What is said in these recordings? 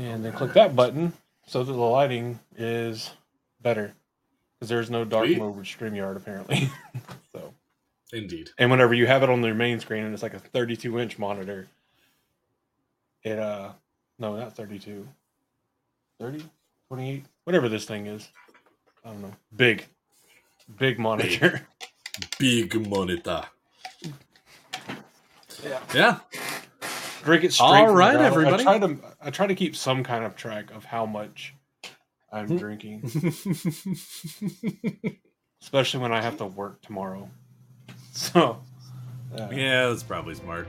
and then click that button so that the lighting is better because there's no dark Sweet. mode with StreamYard apparently. so, Indeed. and whenever you have it on your main screen and it's like a 32 inch monitor, it uh no not 32, 30, 28, whatever this thing is, I don't know, big, big monitor. Big monitor. Yeah. Yeah. Drink it straight. All from the right, everybody. I try to I try to keep some kind of track of how much I'm Hmm. drinking, especially when I have to work tomorrow. So, uh, yeah, that's probably smart.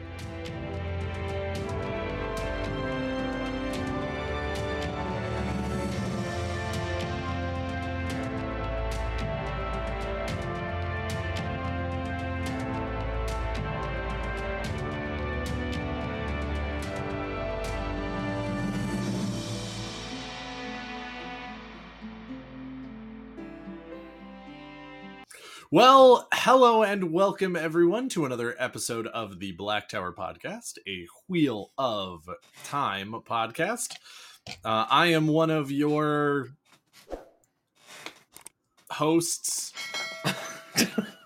Well, hello and welcome everyone to another episode of the Black Tower Podcast, a Wheel of Time podcast. Uh, I am one of your hosts. I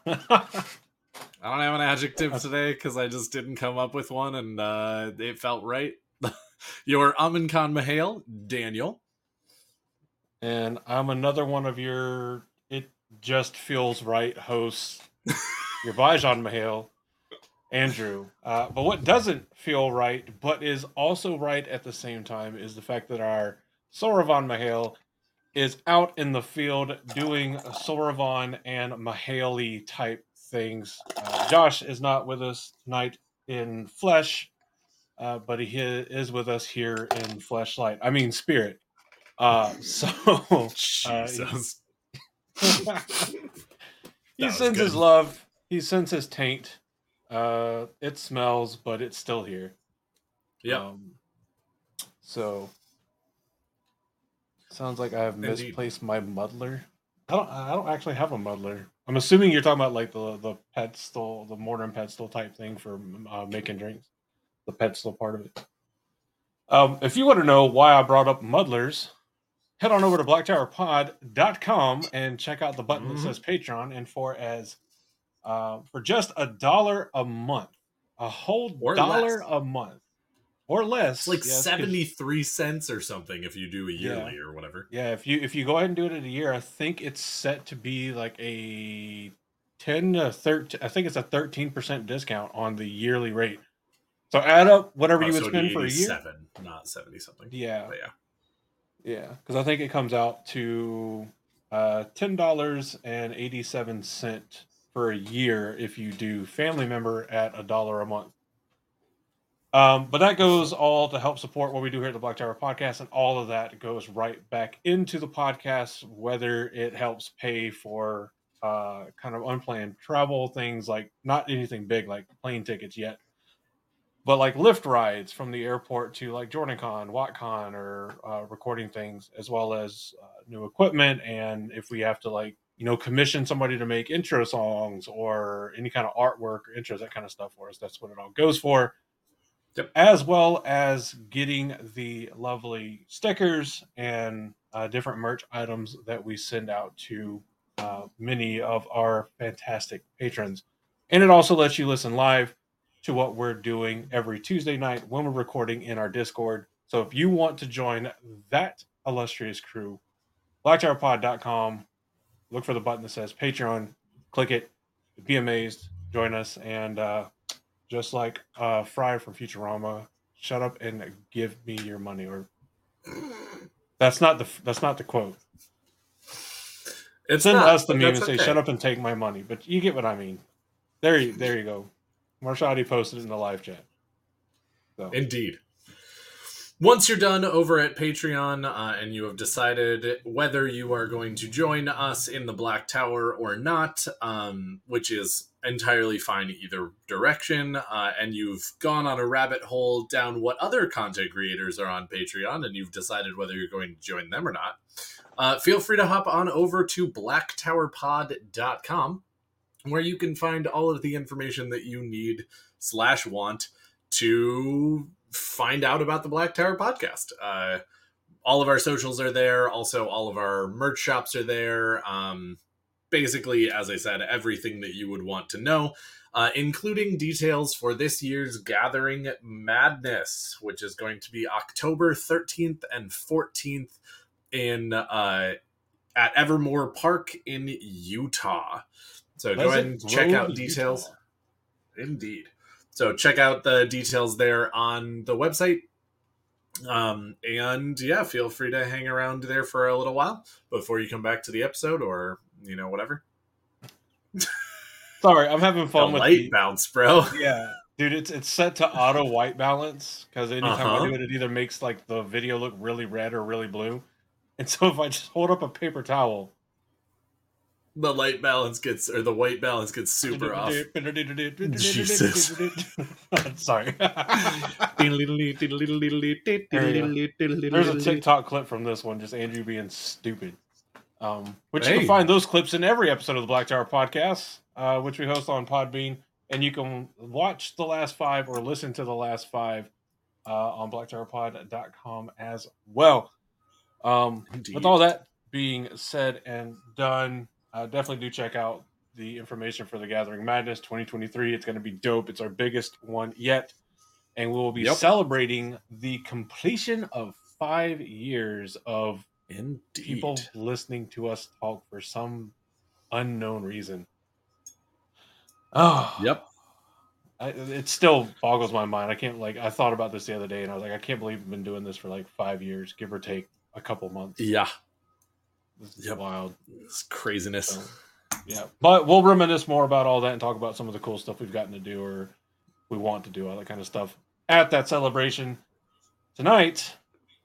don't have an adjective today because I just didn't come up with one and uh, it felt right. your Amin Khan Mahale, Daniel. and I'm another one of your just feels right hosts, your Vajan Mahale, Andrew. Uh, but what doesn't feel right, but is also right at the same time, is the fact that our Soravan Mahale is out in the field doing Soravan and Mahale type things. Uh, Josh is not with us tonight in flesh, uh, but he is with us here in fleshlight. I mean, spirit. Uh, so uh, Jesus. he sends his love. He sends his taint. Uh, it smells, but it's still here. Yeah. Um, so sounds like I have Indeed. misplaced my muddler. I don't. I don't actually have a muddler. I'm assuming you're talking about like the the pedestal, the mortar and pedestal type thing for uh, making drinks. The pedestal part of it. Um, if you want to know why I brought up muddlers, head on over to blacktowerpod.com and check out the button that says Patreon. And for as uh, for just a dollar a month, a whole Or dollar less. a month, or less, It's like yes, 'cause- 73 cents or something if you do a Yeah. yearly or whatever. Yeah, if you if you go ahead and do it in a year, I think it's set to be like a ten to thirteen. I think it's a thirteen percent discount on the yearly rate. So add up whatever Oh, you would it'd spend for a year. Seven, not 70 something. Yeah, But yeah. Yeah, because I think it comes out to uh, ten dollars and eighty seven cent for a year if you do family member at a dollar a month. Um, but that goes all to help support what we do here at the Black Tower Podcast, and all of that goes right back into the podcast, whether it helps pay for uh, kind of unplanned travel things like not anything big like plane tickets yet, but like lift rides from the airport to like JordanCon, WattCon, or uh, recording things, as well as uh, new equipment, and if we have to like you know commission somebody to make intro songs or any kind of artwork or intros, that kind of stuff for us, that's what it all goes for as well as getting the lovely stickers and uh, different merch items that we send out to uh, many of our fantastic patrons. And it also lets you listen live to what we're doing every Tuesday night when we're recording in our Discord. So if you want to join that illustrious crew, blacktowerpod.com, look for the button that says Patreon, click it, be amazed, join us, and uh, just like uh Fry from Futurama, shut up and give me your money. Or that's not the that's not the quote. It's Send not, us the meme and say, okay. "Shut up and take my money." But you get what I mean. There, you there you go. Marshadi posted in the live chat. So Indeed. Once you're done over at Patreon uh, and you have decided whether you are going to join us in the Black Tower or not, um, which is entirely fine either direction, uh, and you've gone on a rabbit hole down what other content creators are on Patreon and you've decided whether you're going to join them or not, uh, feel free to hop on over to blacktowerpod.com where you can find all of the information that you need slash want to find out about the Black Tower podcast. Uh, all of our socials are there. Also, all of our merch shops are there. Um, basically, as I said, everything that you would want to know, uh, including details for this year's Gathering Madness, which is going to be October 13th and 14th in uh, at Evermore Park in Utah. So go ahead and check out details. Indeed. So check out the details there on the website. Um, and yeah, feel free to hang around there for a little while before you come back to the episode or, you know, whatever. Sorry, I'm having fun the with light the, bounce, bro. Yeah, dude, it's it's set to auto white balance because anytime Uh-huh. I do it, it either makes like the video look really red or really blue. And so if I just hold up a paper towel, The light balance gets or the white balance gets super off. Jesus. Sorry. There's There's a TikTok clip from this one, just Andrew being stupid. Um, which you can find those clips in every episode of the Black Tower podcast, uh, which we host on Podbean, and you can watch the last five or listen to the last five uh, on blacktowerpod.com as well. Um, with all that being said and done, uh, definitely do check out the information for the Gathering Madness 2023. It's going to be dope. It's our biggest one yet. And we will be Yep. celebrating the completion of five years of Indeed. people listening to us talk for some unknown reason. Oh, Yep. I, it still boggles my mind. I can't like. I thought about this the other day, and I was like, I can't believe we've been doing this for like five years, give or take a couple months. Yeah. This is Yep. wild. It's craziness. So, yeah, but we'll reminisce more about all that and talk about some of the cool stuff we've gotten to do or we want to do, all that kind of stuff at that celebration. Tonight,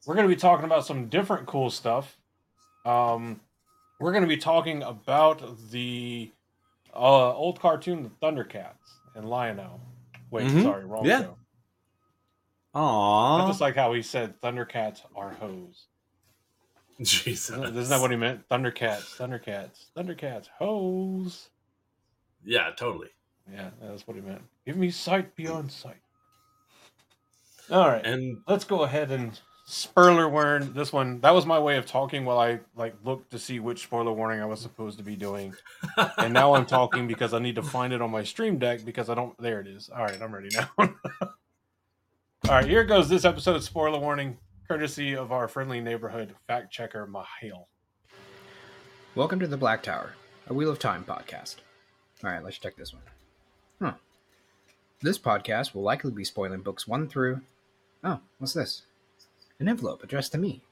we're going to be talking about some different cool stuff. Um, we're going to be talking about the uh, old cartoon, the Thundercats and Lionel. Wait, Mhm. sorry, wrong Yeah. show. I Aww. just like how he said Thundercats are hoes. Jesus. Isn't, that what he meant? Thundercats, Thundercats, Thundercats, hoes. Yeah, totally. Yeah, that's what he meant. Give me sight beyond sight. All right, And let's go ahead and spoiler warn this one. That was my way of talking while I like looked to see which spoiler warning I was supposed to be doing, and now I'm talking because I need to find it on my stream deck because I don't. There it is. All right, I'm ready now. All right, here goes this episode spoiler warning, courtesy of our friendly neighborhood fact checker Mahail. Welcome to the Black Tower, a Wheel of Time podcast. All right, let's check this one. Huh. This podcast will likely be spoiling books 1 through. Oh, what's this? An envelope addressed to me.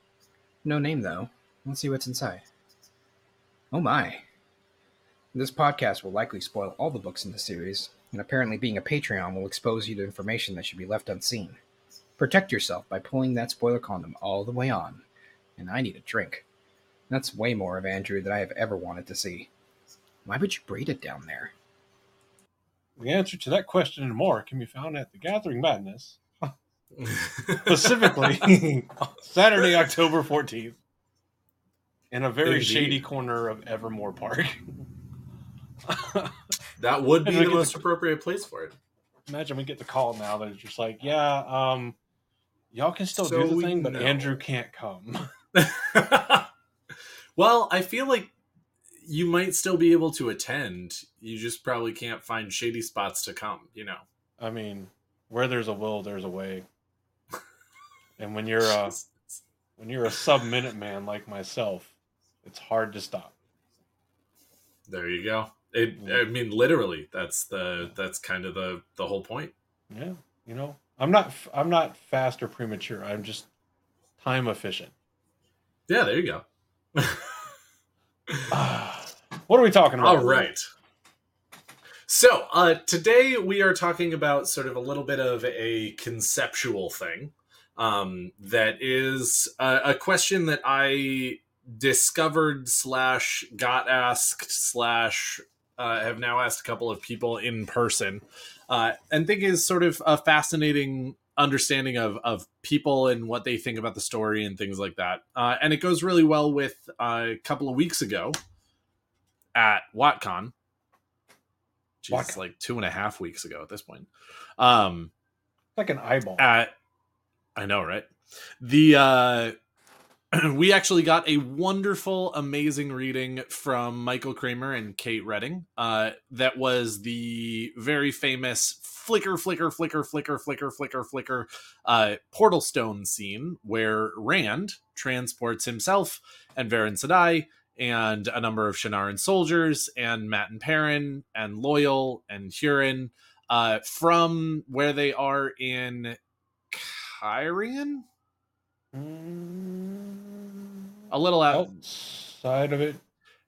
No name, though. Let's see what's inside. Oh my. This podcast will likely spoil all the books in the series, and apparently being a Patreon will expose you to information that should be left unseen. Protect yourself by pulling that spoiler condom all the way on. And I need a drink. That's way more of Andrew than I have ever wanted to see. Why would you braid it down there? The answer to that question and more can be found at the Gathering Madness specifically Saturday, October 14th, in a very Indeed. shady corner of Evermore Park. that would be the most the- appropriate place for it. Imagine we get the call now that it's just like, yeah, um, y'all can still So do the thing, but know. Andrew can't come. well, I feel like you might still be able to attend. You just probably can't find shady spots to come, you know. I mean, where there's a will, there's a way. And when you're a when you're a sub minute man like myself, it's hard to stop. there you go. It, I mean, literally, that's the that's kind of the the whole point. Yeah, you know, I'm not I'm not fast or premature. I'm just time efficient. Yeah, there you go. what are we talking about? All right. So, uh, today we are talking about sort of a little bit of a conceptual thing um, that is a, a question that I discovered slash got asked slash uh, have now asked a couple of people in person uh, and think is sort of a fascinating understanding of, of people and what they think about the story and things like that. Uh, and it goes really well with uh, a couple of weeks ago at WatCon. Jeez, like two and a half weeks ago at this point. Um, like an eyeball. at I know, right? The uh we actually got a wonderful, amazing reading from Michael Kramer and Kate Reading. Uh, that was the very famous flicker, flicker, flicker, flicker, flicker, flicker, flicker uh, portal stone scene where Rand transports himself and Verin Sedai and a number of Shienaran soldiers and Mat and Perrin and Loial and Hurin uh, from where they are in Cairhien? A little out. outside of it.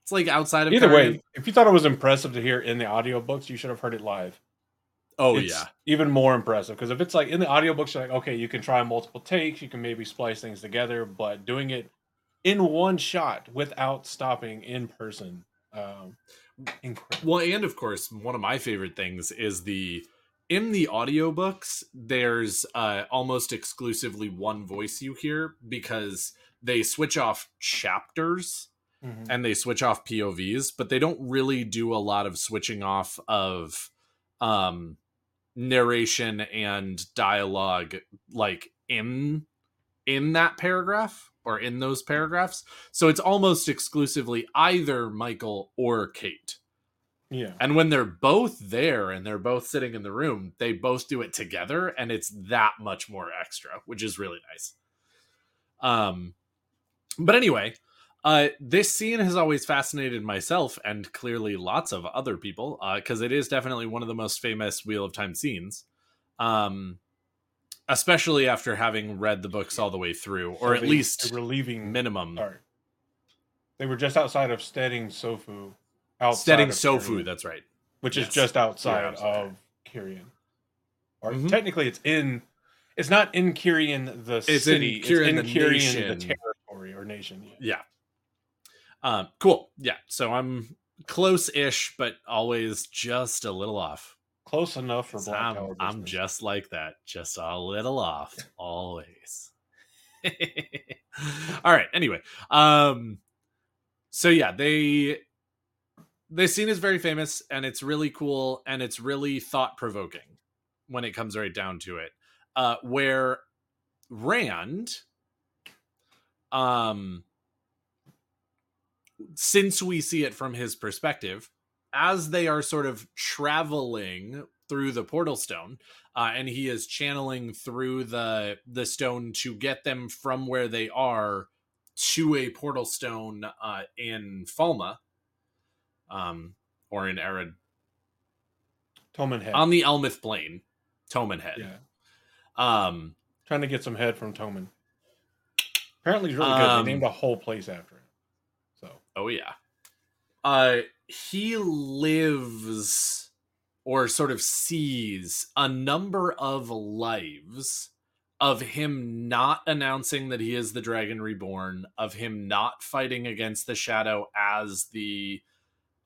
It's like outside of Either Cairhien. way, if you thought it was impressive to hear in the audiobooks, you should have heard it live. Oh It's yeah. even more impressive because if it's like in the audiobooks, you're like, okay, you can try multiple takes, you can maybe splice things together, but doing it in one shot without stopping in person, um, incredible. Well, and of course, one of my favorite things is the in the audiobooks, there's uh almost exclusively one voice you hear because they switch off chapters Mhm. and they switch off POVs, but they don't really do a lot of switching off of um narration and dialogue like in in that paragraph or in those paragraphs. So it's almost exclusively either Michael or Kate. Yeah, And when they're both there and they're both sitting in the room, they both do it together and it's that much more extra, which is really nice. Um but anyway, uh this scene has always fascinated myself and clearly lots of other people uh cuz it is definitely one of the most famous Wheel of Time scenes. Um especially after having read the books all the way through or at least relieving minimum Sorry, they were just outside of Stedding Tsofu. Outside Stedding of Tsofu, that's right. which yes. is just outside of Cairhien. Or Mhm. technically, it's in. It's not in Cairhien the It's in city. Cairhien it's in the Cairhien nation. the territory or nation. Yeah. Yeah. Um, cool. Yeah. So I'm close-ish, but always just a little off. Close enough for Black I'm, Tower. I'm just like that, just a little off, always. All right. Anyway, um, so yeah, they this scene is very famous and it's really cool and it's really thought provoking when it comes right down to it. Uh, where Rand, um, since we see it from his perspective, as they are sort of traveling through the portal stone, uh, and he is channeling through the the stone to get them from where they are to a portal stone uh, in Falme, um, or in Ered Toman head. on the Almoth Plain, Toman Head. yeah, Um, trying to get some head from Toman. Apparently, he's really good. Um, They named a whole place after him. So Oh yeah. Uh he lives or sort of sees a number of lives of him not announcing that he is the dragon reborn, of him not fighting against the shadow as the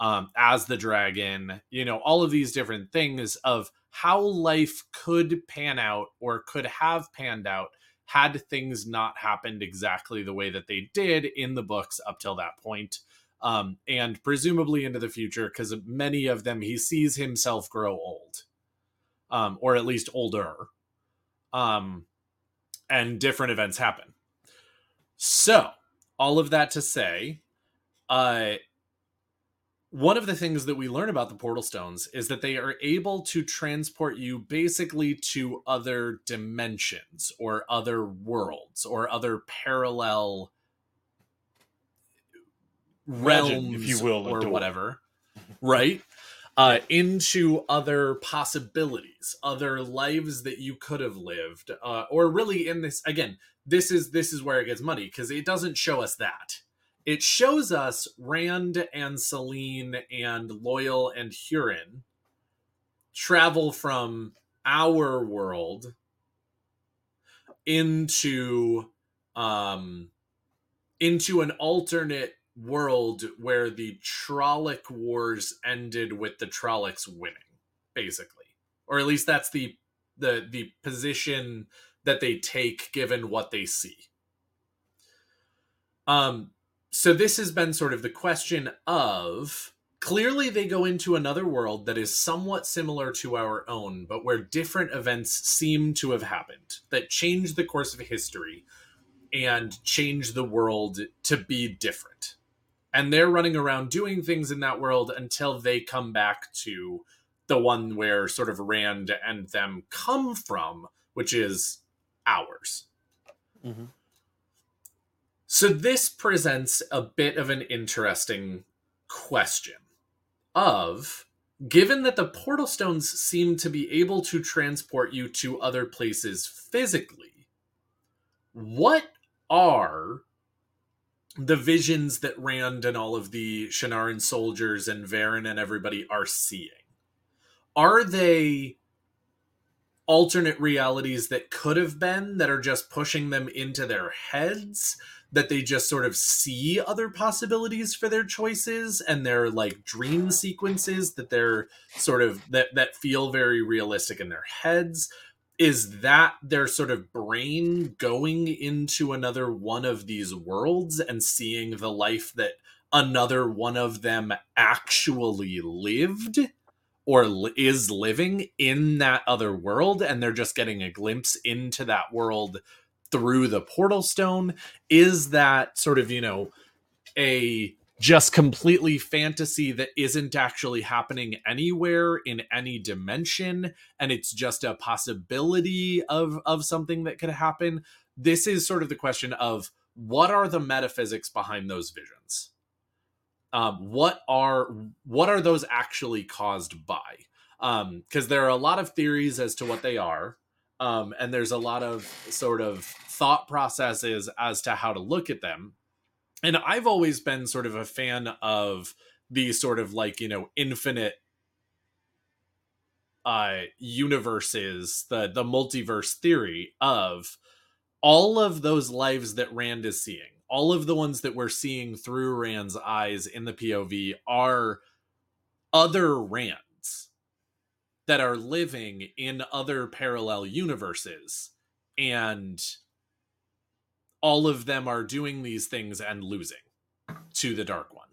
um as the dragon, you know, all of these different things of how life could pan out or could have panned out had things not happened exactly the way that they did in the books up till that point um, and presumably into the future because many of them he sees himself grow old um, or at least older um, and different events happen. So all of that to say uh, one of the things that we learn about the portal stones is that they are able to transport you basically to other dimensions or other worlds or other parallel realms Legend, if you will, or whatever right? Uh into other possibilities other lives that you could have lived uh or really in this again this is this is where it gets muddy because it doesn't show us that it shows us Rand and Selene and Loial and Hurin travel from our world into um into an alternate world where the Trolloc Wars ended with the Trollocs winning, basically. Or at least that's the the the position that they take given what they see. Um so this has been sort of the question of clearly they go into another world that is somewhat similar to our own, but where different events seem to have happened that change the course of history and change the world to be different. And they're running around doing things in that world until they come back to the one where sort of Rand and them come from, which is ours. Mhm. So this presents a bit of an interesting question of given that the portal stones seem to be able to transport you to other places physically, what are the visions that Rand and all of the Shienaran soldiers and Verin and everybody are seeing? Are they alternate realities that could have been that are just pushing them into their heads? That they just sort of see other possibilities for their choices and they're like dream sequences that they're sort of that that feel very realistic in their heads. Is that their sort of brain going into another one of these worlds and seeing the life that another one of them actually lived or is living in that other world? And they're just getting a glimpse into that world through the portal stone is that sort of you know a just completely fantasy that isn't actually happening anywhere in any dimension and it's just a possibility of of something that could happen. This is sort of the question of what are the metaphysics behind those visions? Um what are what are those actually caused by? Um because there are a lot of theories as to what they are um and there's a lot of sort of thought processes as to how to look at them. And I've always been sort of a fan of the sort of like you know infinite uh universes the the multiverse theory of all of those lives that Rand is seeing all of the ones that we're seeing through Rand's eyes in the POV are other Rands that are living in other parallel universes. And all of them are doing these things and losing to the dark one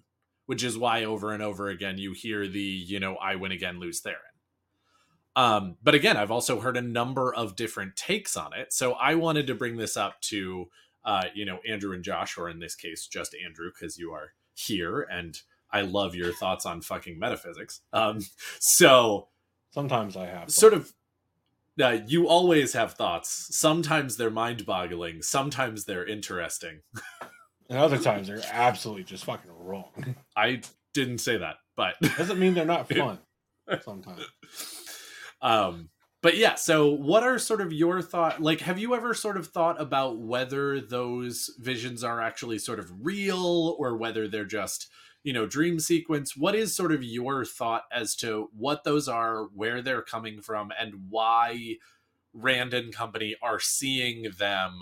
which is why over and over again you hear the you know i win again Lews Therin. um but again i've also heard a number of different takes on it. So i wanted to bring this up to uh you know andrew and josh or in this case just andrew because you are here and i love your thoughts on fucking metaphysics. Um so Sometimes I have sort of uh, you always have thoughts sometimes they're mind-boggling sometimes they're interesting and other times they're absolutely just fucking wrong. i didn't say that but Doesn't mean they're not fun. Sometimes. um but yeah so what are sort of your thought like have you ever sort of thought about whether those visions are actually sort of real or whether they're just you know dream sequence. What is sort of your thought as to what those are where they're coming from and why rand and company are seeing them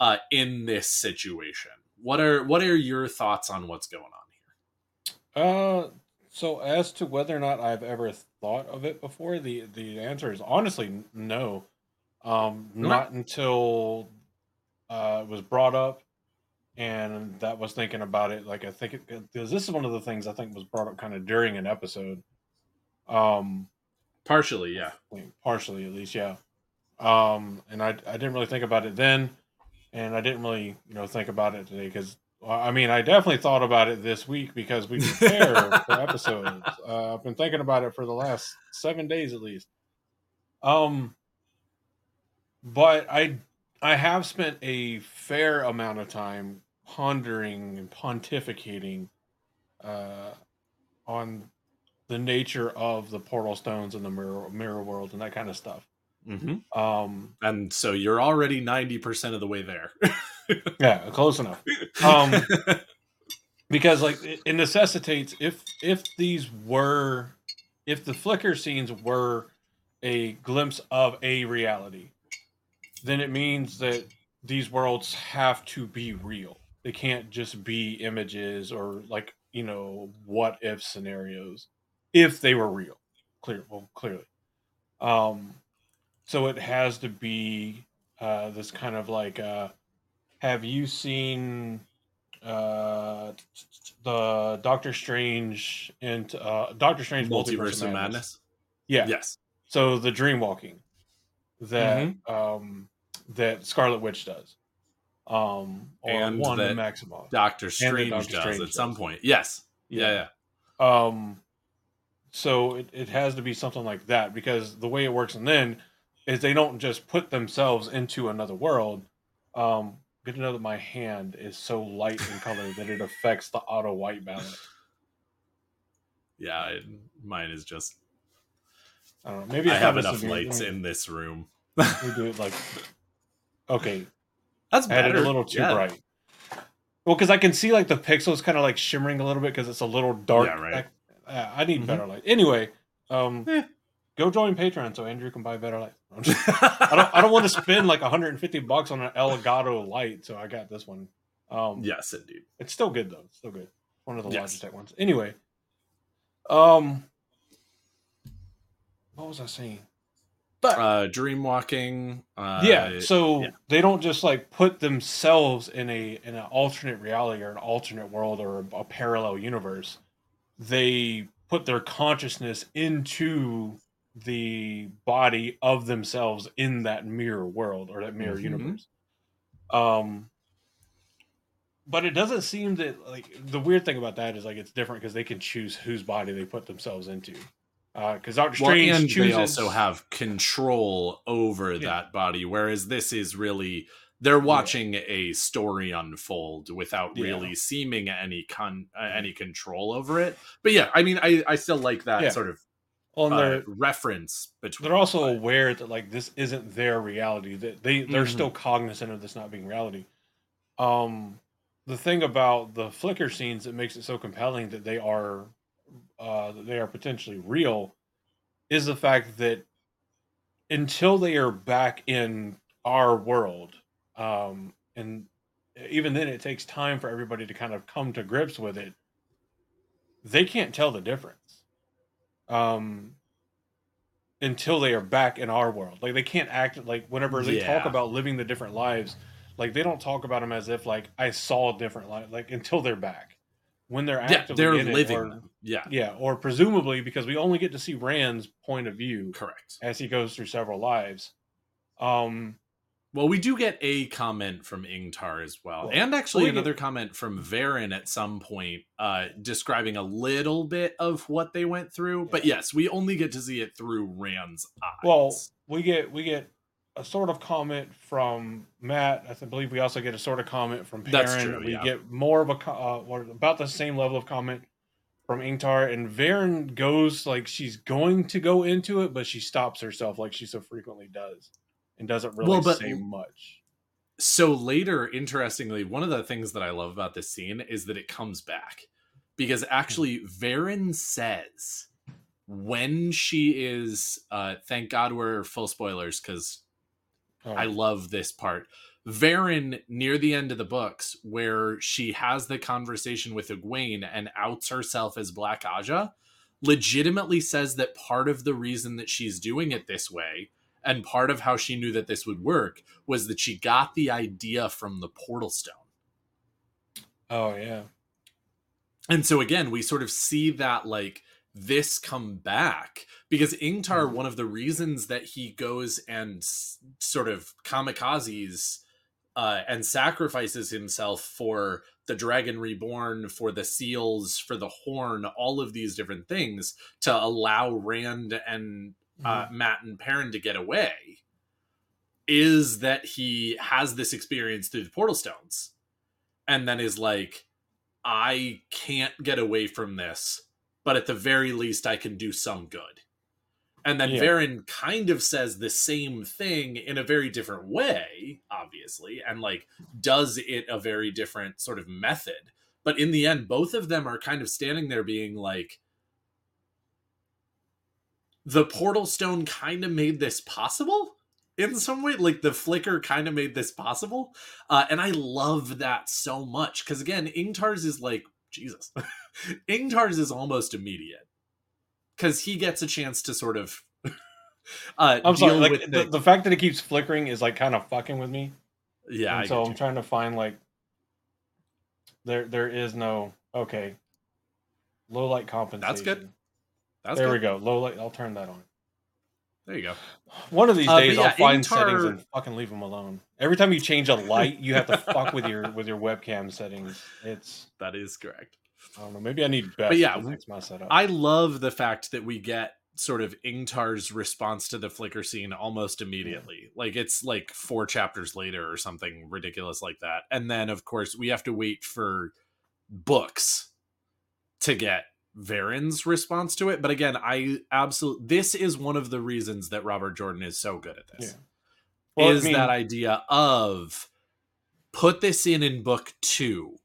uh in this situation? What are what are your thoughts on what's going on here? Uh, so as to whether or not I've ever thought of it before, the the answer is honestly no. Um, not until uh, it was brought up, and that was thinking about it. Like I think because this is one of the things I think was brought up kind of during an episode. Um, partially yeah partially at least, yeah. Um, and I I didn't really think about it then, and I didn't really you know think about it today because I mean I definitely thought about it this week because we prepare for episodes. Uh, I've been thinking about it for the last seven days at least. Um, but I I have spent a fair amount of time pondering and pontificating uh, on the nature of the portal stones and the mirror mirror world and that kind of stuff. mm-hmm. Um, and so you're already 90% of the way there yeah, close enough. Um, because like it, it necessitates if if these were if the flicker scenes were a glimpse of a reality, then it means that these worlds have to be real. They can't just be images or like you know what if scenarios if they were real. Clear, well, clearly. Um, so it has to be uh, this kind of like uh, have you seen uh, the Doctor Strange and uh, Doctor Strange Multiverse of Madness. Yeah. Yes. So the dream walking that Mm-hmm. um that Scarlet Witch does. Um or And one that Maximoff. Doctor Strange Doctor does Strange at some point. Yes. Yeah. Yeah. Um so it, it has to be something like that because the way it works and then is they don't just put themselves into another world. Um good to know that my hand is so light in color that it affects the auto white balance. Yeah. it- mine is just. I don't know. Maybe I have enough severe- lights in this room. We do it like okay, That's better. it a little too Yeah. bright. Well, because I can see like the pixels kind of like shimmering a little bit because it's a little dark. Yeah, right. I, uh, I need Mhm. better light. Anyway, um, Eh. go join Patreon so Andrew can buy better light. I'm just- I don't. I don't want to spend like 150 bucks on an Elgato light, so I got this one. Um, yes, indeed. it's still good though. It's still good. One of the Yes. Logitech ones. Anyway, um, what was I saying? But Uh, dream walking. Uh, yeah so yeah. they don't just like put themselves in a in an alternate reality or an alternate world or a, a parallel universe they put their consciousness into the body of themselves in that mirror world or that mirror Mhm. universe um but it doesn't seem that like the weird thing about that is like it's different because they can choose whose body they put themselves into because Doctor Well, Strange and chooses they also have control over Yeah. that body, whereas this is really they're watching a story unfold without Yeah. really seeming any con uh, any control over it. But yeah, I mean, I I still like that Yeah. sort of on uh, their reference between. they're also but- aware that like this isn't their reality that they they're Mhm. still cognizant of this not being reality um the thing about the flicker scenes that makes it so compelling that they are uh that they are potentially real is the fact that until they are back in our world um and even then it takes time for everybody to kind of come to grips with it they can't tell the difference um until they are back in our world. Like they can't act like whenever they talk about living the different lives, like they don't talk about them as if like I saw a different life. Like until they're back, when they're yeah, actively they're in it, living or- Yeah, yeah, or presumably because we only get to see Rand's point of view correct. as he goes through several lives. Um, Well, we do get a comment from Ingtar as well, Well, and actually we get- another comment from Verin at some point, uh, describing a little bit of what they went through. But yes, we only get to see it through Rand's eyes. well, we get we get a sort of comment from Mat. I believe we also get a sort of comment from Perrin. That's true, we yeah. get more of a co- uh, or about the same level of comment from Ingtar, and Verin goes like she's going to go into it, but she stops herself like she so frequently does, and doesn't really Well, but- say much. so later, interestingly, one of the things that I love about this scene is that it comes back because actually Varen says when she is uh thank god we're full spoilers because Oh, I love this part. Verin near the end of the books, where she has the conversation with Egwene and outs herself as Black Ajah, legitimately says that part of the reason that she's doing it this way and part of how she knew that this would work was that she got the idea from the portal stone. oh yeah, And so again, we sort of see that like this come back? Because Ingtar, Mhm. one of the reasons that he goes and s- sort of kamikazes uh, and sacrifices himself for the dragon reborn, for the seals, for the horn, all of these different things to allow Rand and uh, Mat and Perrin to get away, is that he has this experience through the portal stones, and then is like, I can't get away from this, but at the very least, I can do some good. And then Yeah. Verin kind of says the same thing in a very different way, obviously, and like does it a very different sort of method. But in the end, both of them are kind of standing there being like, the portal stone kind of made this possible in some way. Like the flicker kind of made this possible. Uh, and I love that so much because again, Ingtar's is like Jesus. Ingtar's is almost immediate because he gets a chance to sort of. uh, I'm sorry. Like with the, the fact that it keeps flickering is like kind of fucking with me. yeah, and I so I'm you. trying to find like There there is no okay. Low light compensation. That's good. That's there good. we go. Low light. I'll turn that on. There you go. One of these Uh, days, yeah, I'll find Ingtar- settings and fucking leave them alone. Every time you change a light, you have to fuck with your with your webcam settings. It's That is correct. I don't know. Maybe I need best. yeah, fix my setup. I love the fact that we get sort of Ingtar's response to the flicker scene almost immediately. Like it's like four chapters later or something ridiculous like that. And then of course we have to wait for books to get Verin's response to it. But again, I absolutely this is one of the reasons that Robert Jordan is so good at this. Yeah. Well, I is mean- that idea of put this in in book two,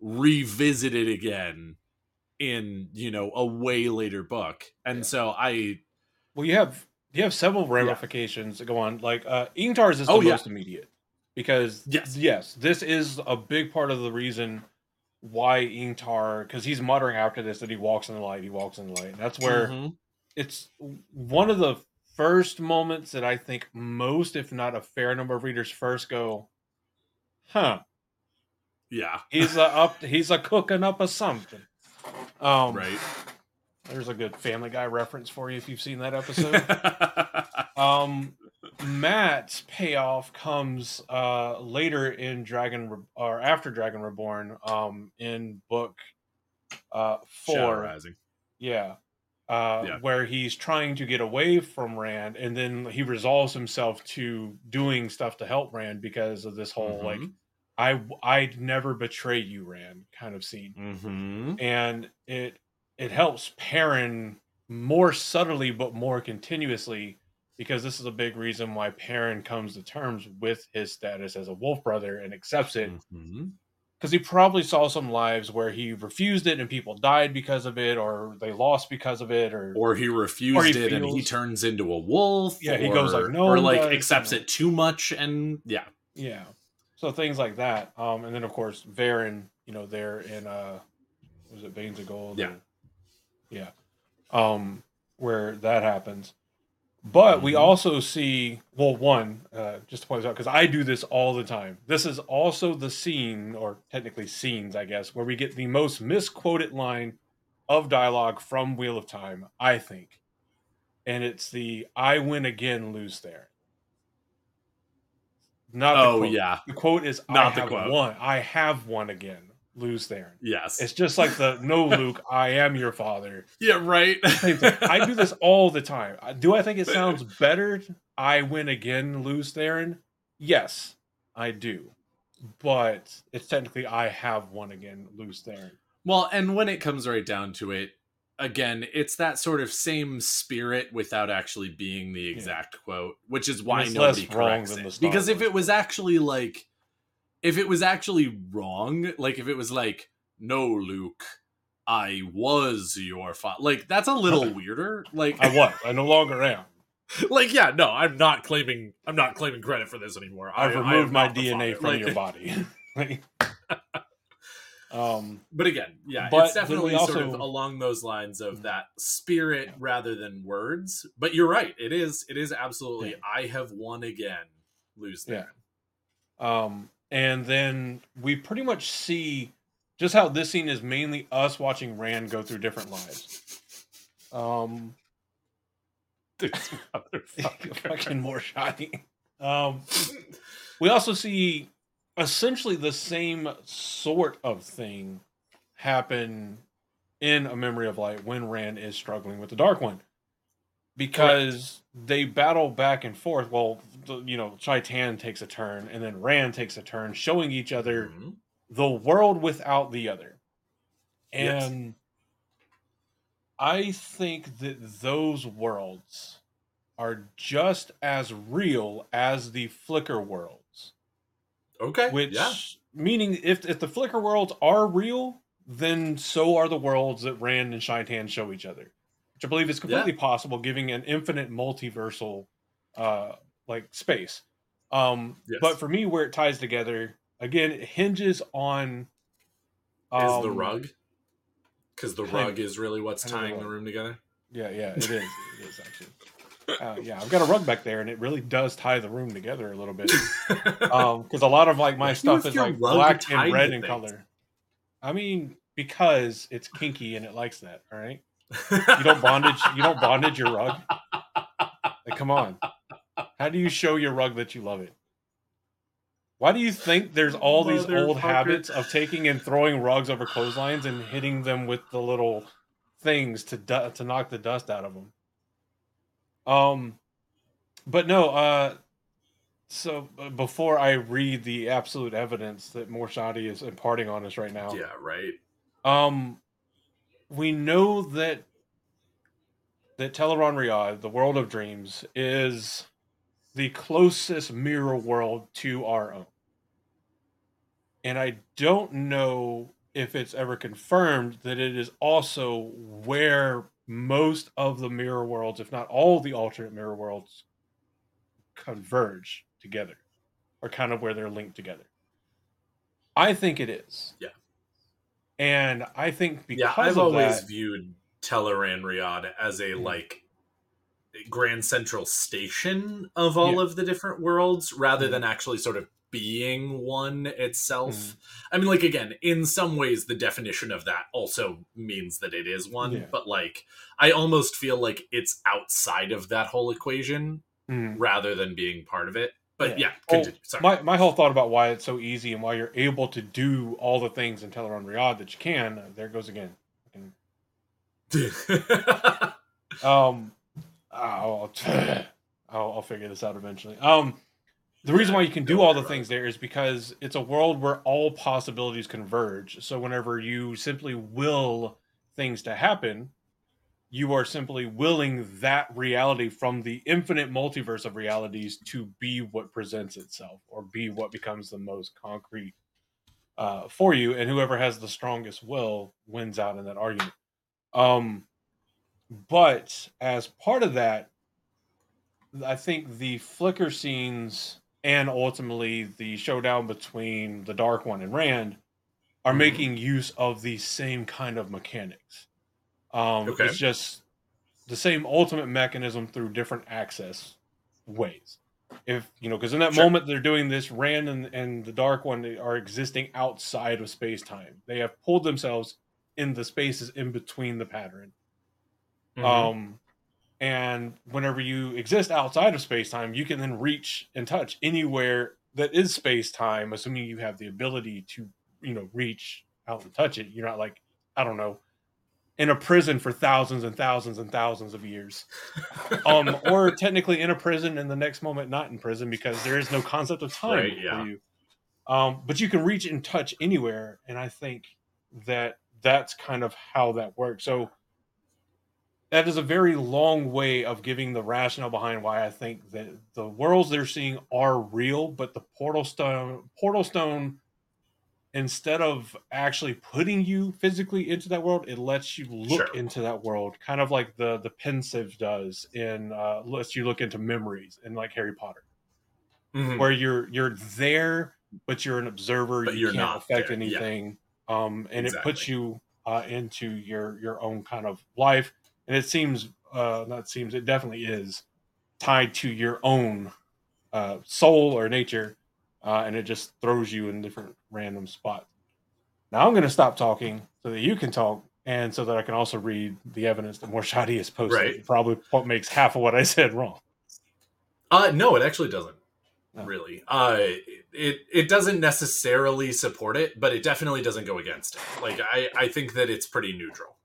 revisit it again in you know a way later book, and Yeah. so I Well, you have you have several ramifications that go on. Like uh Ingtar's is the Oh, yeah. most immediate because Yes. yes, this is a big part of the reason why Ingtar because he's muttering after this that he walks in the light, he walks in the light. And that's where Mhm. it's one of the first moments that I think most, if not a fair number of readers, first go, "Huh, yeah he's a up, he's a cooking up a something." Um, right There's a good Family Guy reference for you if you've seen that episode. um Mat's payoff comes uh later in dragon Re- or after dragon reborn um in book uh four Rising. yeah uh Yeah. where he's trying to get away from rand and then he resolves himself to doing stuff to help rand because of this whole like Mhm. i i'd never betray you rand kind of scene Mhm. and it it helps Perrin more subtly but more continuously because this is a big reason why Perrin comes to terms with his status as a wolf brother and accepts it. Mhm. because he probably saw some lives where he refused it and people died because of it or they lost because of it or, or he refused he it and he turns into a wolf Yeah, he goes like, "No or like does," accepts it too much and yeah. Yeah. So things like that. Um and then of course Verin you know there in uh was it Veins of Gold? Yeah. or- yeah. Um where that happens but we also see well one uh just to point this out because I do this all the time this is also the scene or technically scenes I guess where we get the most misquoted line of dialogue from Wheel of Time I think and it's the I win again Lews Therin not the oh quote. yeah The quote is Not I the have quote. won. I have won again. Lews Therin. yes It's just like the no Luke, I am your father. yeah right I do this all the time. Do I think it sounds better? I win again, Lews Therin? Yes, I do. But it's technically I have won again, Lews Therin. Well, and when it comes right down to it, again, it's that sort of same spirit without actually being the exact quote, which is why nobody corrects the it. Because if it was actually like, if it was actually wrong, like if it was like, no, Luke, I was your father, like that's a little weirder. Like, I was. I no longer am. like yeah, no, I'm not claiming, I'm not claiming credit for this anymore. I- I've I removed my DNA from Like- your body. Like, um But again, yeah, But it's definitely sort of also- along those lines of that spirit Yeah. rather than words. But you're right; it is. It is absolutely. Yeah. I have won again. Lews Therin. Um, and then we pretty much see just how this scene is mainly us watching Rand go through different lives. Um, This fucking more shiny. Um, we also see essentially the same sort of thing happen in A Memory of Light when Rand is struggling with the Dark One. Because they battle back and forth. Well, you know, Shaitan takes a turn and then Ran takes a turn, showing each other Mhm. the world without the other. Yes. And I think that those worlds are just as real as the Flicker worlds. Okay. Which yeah. meaning if if the Flicker worlds are real, then so are the worlds that Rand and Shaitan show each other. Which I believe is completely possible, giving an infinite multiversal uh like space. Um Yes. but for me where it ties together, again, it hinges on is the um, rug? Because the rug of- is really what's tying the room together. Yeah, yeah, it is. It is actually. Uh, yeah, I've got a rug back there, and it really does tie the room together a little bit. Um, because a lot of like my Why do you stuff is like black and red in things? color. I mean, because it's kinky and it likes that. All right. You don't bondage. You don't bondage your rug. Like, come on. How do you show your rug that you love it? Why do you think there's all these old habits of taking and throwing rugs over clotheslines and hitting them with the little things to du- to knock the dust out of them? Um, but no. Uh, so uh, before I read the absolute evidence that Morshadi is imparting on us right now, yeah, right. um, we know that that Tel'aran'rhiod, the world of dreams, is the closest mirror world to our own. And I don't know if it's ever confirmed that it is also where most of the mirror worlds, if not all the alternate mirror worlds, converge together, or kind of where they're linked together. I think it is. Yeah. And I think because yeah, I've of always that, viewed Tel'aran'rhiod as a Mhm. like grand central station of all Yeah. of the different worlds rather Mhm. than actually sort of being one itself. Mhm. I mean, like again, in some ways, the definition of that also means that it is one, Yeah. but like I almost feel like it's outside of that whole equation Mhm. rather than being part of it. But Yeah. yeah, Well. Sorry. my my whole thought about why it's so easy and why you're able to do all the things in Tel'aran'rhiod that you can. uh, There goes again. Um, I'll, I'll I'll figure this out eventually. Um, the reason why you can do all the things there is because it's a world where all possibilities converge. So whenever you simply will things to happen, you are simply willing that reality from the infinite multiverse of realities to be what presents itself or be what becomes the most concrete uh, for you. And whoever has the strongest will wins out in that argument. Um, but as part of that, I think the flicker scenes and ultimately the showdown between the Dark One and Rand are Mhm. making use of the same kind of mechanics. Um, Okay. It's just the same ultimate mechanism through different access ways. If you know, because in that Sure. moment they're doing this, Rand and, and the Dark One are existing outside of space time. They have pulled themselves in the spaces in between the pattern. Mhm. Um, and whenever you exist outside of space time, you can then reach and touch anywhere that is space time, assuming you have the ability to, you know, reach out and touch it. You're not like, I don't know, in a prison for thousands and thousands and thousands of years. Um, or technically in a prison and the next moment not in prison because there is no concept of time Right, yeah. for you. Um, but you can reach and touch anywhere, and I think that that's kind of how that works. So that is a very long way of giving the rationale behind why I think that the worlds they're seeing are real, but the portal stone portal stone instead of actually putting you physically into that world, it lets you look Sure. into that world, kind of like the the pensive does in uh lets you look into memories in like Harry Potter, Mhm. where you're you're there, but you're an observer, But you you're can't not affect there, yeah. anything. Um and it puts you uh into your your own kind of life. And it seems uh not seems it definitely is tied to your own uh soul or nature uh, and it just throws you in different random spots. Now I'm going to stop talking so that you can talk, and so that I can also read the evidence that Morshadi has posted. Right. It Probably what makes half of what I said wrong. Uh, no, it actually doesn't. No. Really, uh, it it doesn't necessarily support it, but it definitely doesn't go against it. Like I, I think that it's pretty neutral.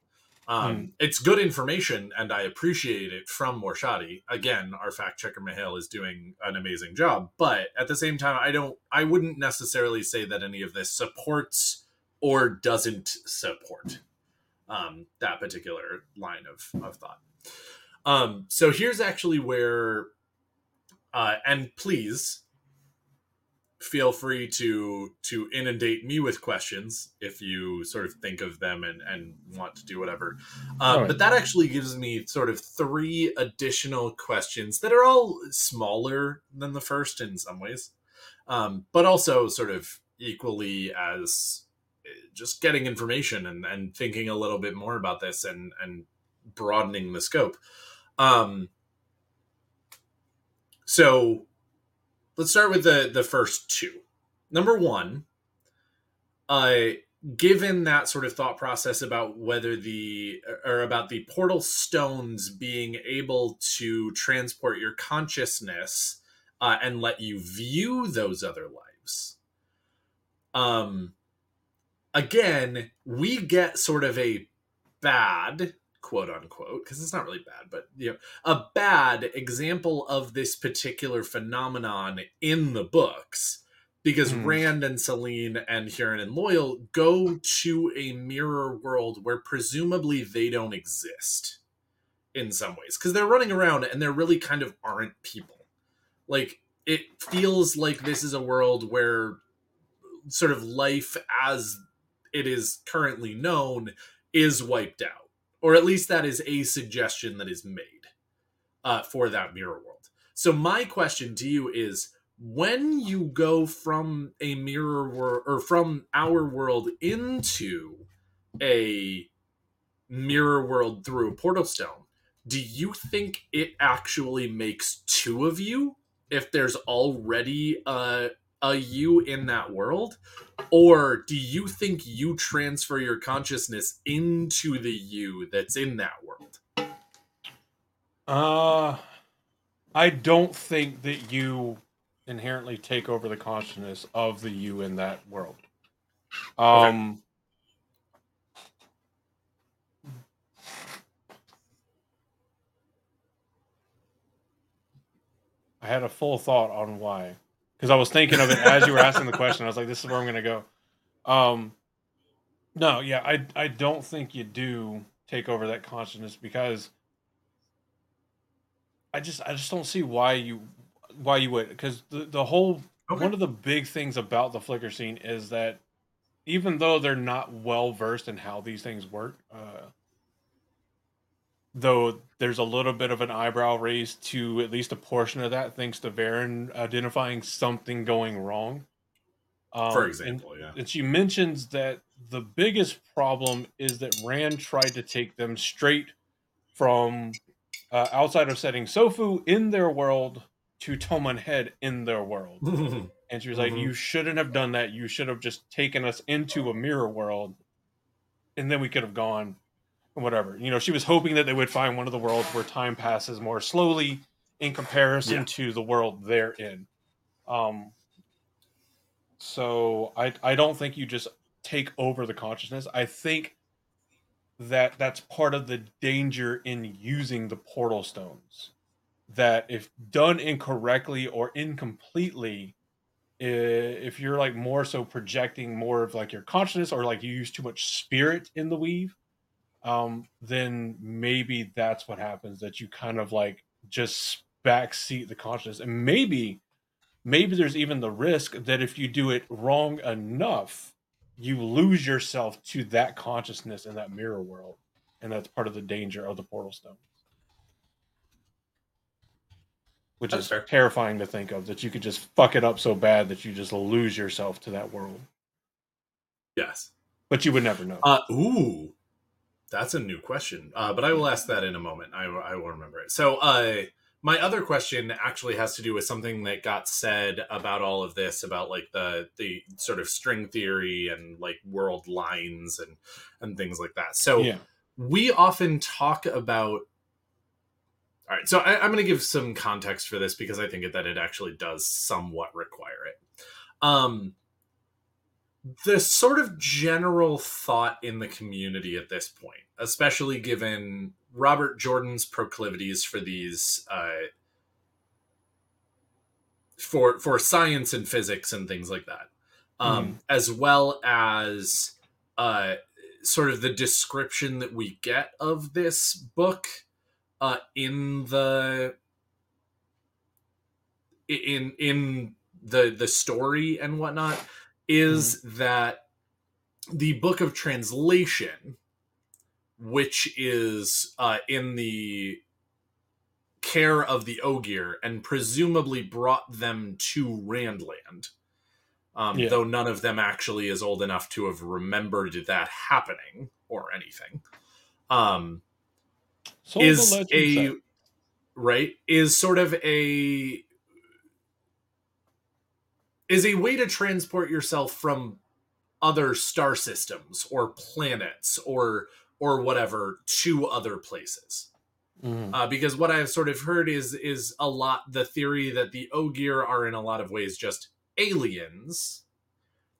Um, Hmm. It's good information, and I appreciate it from Morshadi. Again, our fact checker Mihail is doing an amazing job, but at the same time, I don't, I wouldn't necessarily say that any of this supports or doesn't support um, that particular line of, of thought. Um, so here's actually where uh, and please feel free to to inundate me with questions if you sort of think of them and and want to do whatever um, Alright. but that actually gives me sort of three additional questions that are all smaller than the first in some ways um, but also sort of equally as uh, just getting information and, and thinking a little bit more about this and and broadening the scope um, so let's start with the the first two. Number one, uh, given that sort of thought process about whether the or about the portal stones being able to transport your consciousness uh, and let you view those other lives um again we get sort of a bad quote unquote because it's not really bad but you know a bad example of this particular phenomenon in the books because Hmm. Rand and Selene and Hurin and Loial go to a mirror world where presumably they don't exist in some ways because they're running around and there really kind of aren't people. Like it feels like this is a world where sort of life as it is currently known is wiped out, or at least that is a suggestion that is made uh, for that mirror world. So my question to you is when you go from a mirror world or from our world into a mirror world through a portal stone do you think it actually makes two of you if there's already a, a you in that world? Or do you think you transfer your consciousness into the you that's in that world? Uh, I don't think that you inherently take over the consciousness of the you in that world. Um, I had a full thought on why, because I was thinking of it as you were asking the question. I was like, "This is where I'm going to go." Um, no, yeah, I I don't think you do take over that consciousness because I just I just don't see why you why you would because the the whole Okay. one of the big things about the flicker scene is that even though they're not well versed in how these things work, uh, though there's a little bit of an eyebrow raised to at least a portion of that thanks to Verin identifying something going wrong. Um, for and- example yeah and she mentions that the biggest problem is that Rand tried to take them straight from uh, outside of Stedding Tsofu in their world to Toman Head in their world. And she was like, Mhm. You shouldn't have done that. You should have just taken us into a mirror world and then we could have gone and whatever. You know, she was hoping that they would find one of the worlds where time passes more slowly in comparison Yeah. to the world they're in. Um, so I I don't think you just take over the consciousness. I think that that's part of the danger in using the portal stones. That if done incorrectly or incompletely, if you're like more so projecting more of like your consciousness or like you use too much spirit in the weave, um, then maybe that's what happens. That you kind of like just backseat the consciousness, and maybe maybe there's even the risk that if you do it wrong enough, you lose yourself to that consciousness in that mirror world. And that's part of the danger of the portal stone. Which That's is fair. terrifying to think of that you could just fuck it up so bad that you just lose yourself to that world. yes But you would never know. Uh, ooh, that's a new question. Uh, but I will ask that in a moment. I, I will remember it. So, uh, my other question actually has to do with something that got said about all of this, about like the the sort of string theory and like world lines and and things like that. So, yeah. we often talk about all right so I, i'm going to give some context for this because i think that it actually does somewhat require it um the sort of general thought in the community at this point especially given robert jordan's proclivities for these uh for for science and physics and things like that um as well as uh sort of the description that we get of this book uh in the in in the the story and whatnot is that the book of translation which is uh in the care of the Ogier and presumably brought them to Randland um, Yeah. though none of them actually is old enough to have remembered that happening or anything um So is a right is sort of a is a way to transport yourself from other star systems or planets or or whatever to other places. Mhm. Uh, because what I've sort of heard is is a lot the theory that the Ogier are in a lot of ways just aliens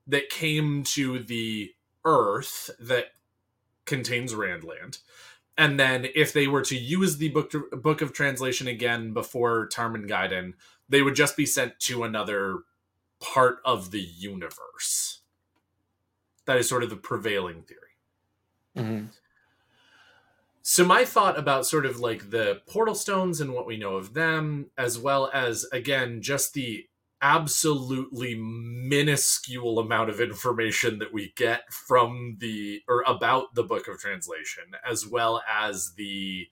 that came to the Earth that contains Randland, and then if they were to use the book book of translation again before Tarmon Gai'don, they would just be sent to another part of the universe. That is sort of the prevailing theory. Mhm. So my thought about sort of like the portal stones and what we know of them, as well as again just the absolutely minuscule amount of information that we get from the or about the book of translation, as well as the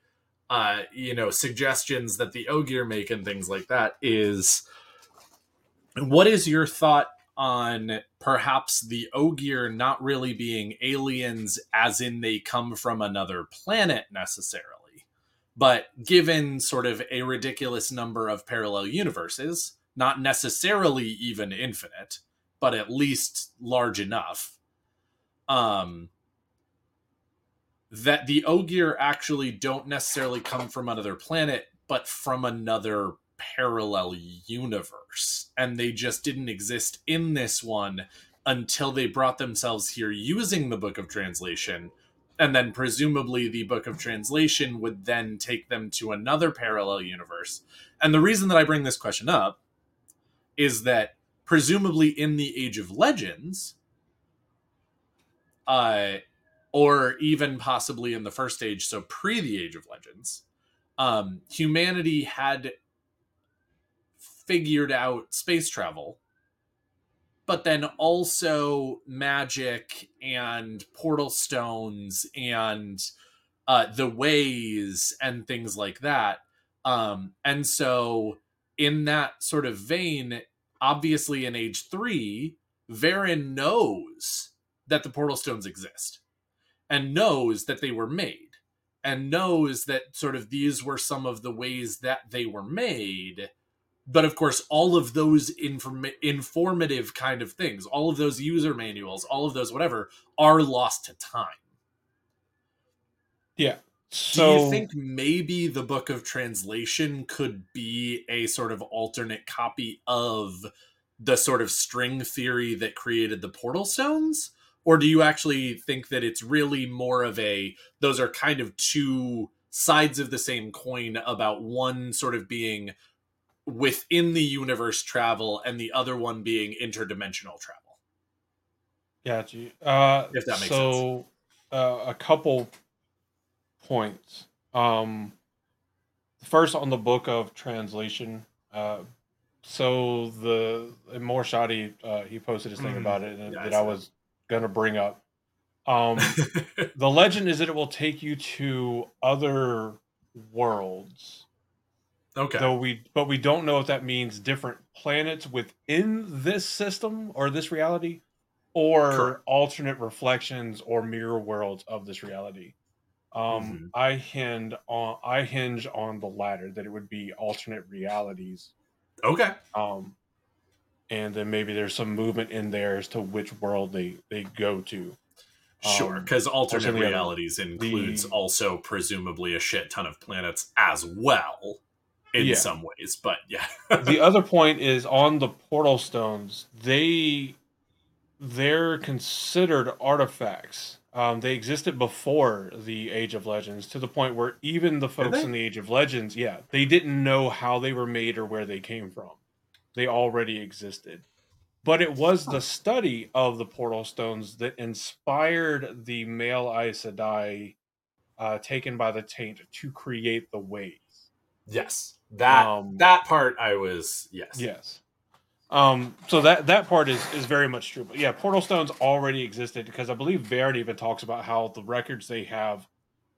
uh you know suggestions that the Ogier make and things like that is what is your thought on perhaps the Ogier not really being aliens as in they come from another planet necessarily, but given sort of a ridiculous number of parallel universes, not necessarily even infinite, but at least large enough, um, that the Ogier actually don't necessarily come from another planet, but from another parallel universe and they just didn't exist in this one until they brought themselves here using the book of translation and then presumably the book of translation would then take them to another parallel universe. And the reason that i bring this question up is that presumably in the age of legends uh or even possibly in the first age so pre the age of legends um humanity had figured out space travel, but then also magic and portal stones and uh, the ways and things like that. Um, and so, in that sort of vein, obviously in age three, Verin knows that the portal stones exist and knows that they were made and knows that sort of these were some of the ways that they were made but of course all of those inform- informative kind of things all of those user manuals all of those whatever are lost to time Yeah. so do So you think maybe the book of translation could be a sort of alternate copy of the sort of string theory that created the portal stones or do you actually think that it's really more of a those are kind of two sides of the same coin about one sort of being within the universe travel and the other one being interdimensional travel Got you. Uh, If that makes sense. so, uh, a couple points. Um, first on the book of translation. Uh, so the more shoddy, uh, he posted his thing Mhm. about it and Yeah, that saw I was gonna bring up. Um, the legend is that it will take you to other worlds okay. Though we but we don't know if that means different planets within this system or this reality or Correct. alternate reflections or mirror worlds of this reality. Um Mhm. i hinge on i hinge on the latter that it would be alternate realities. Okay. Um and then maybe there's some movement in there as to which world they they go to. Sure, Um, because alternate the other- realities includes the- also presumably a shit ton of planets as well, in Yeah. some ways. But yeah, the other point is on the portal stones they they're considered artifacts. Um, they existed before the age of legends to the point where even the folks in the age of legends yeah they didn't know how they were made or where they came from. They already existed. But it was the study of the portal stones that inspired the male Aes Sedai uh, taken by the taint to create the ways. Yes, that Um, that part I was yes, Yes. Um, so that that part is is very much true. But yeah, portal stones already existed because I believe Baird even talks about how the records they have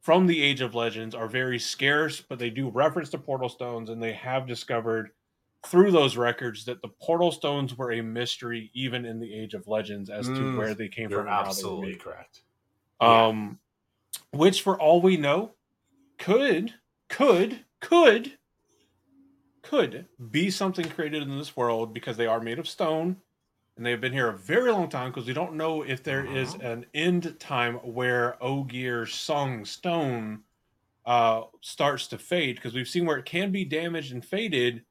from the Age of Legends are very scarce, but they do reference to portal stones, and they have discovered through those records that the portal stones were a mystery even in the Age of Legends as to Mm, where they came from. and how they were absolutely correct. Um, which for all we know, could could could could be something created in this world because they are made of stone, and they've been here a very long time because we don't know if there is Uh-huh. an end time where Ogier Song Stone uh, starts to fade because we've seen where it can be damaged and faded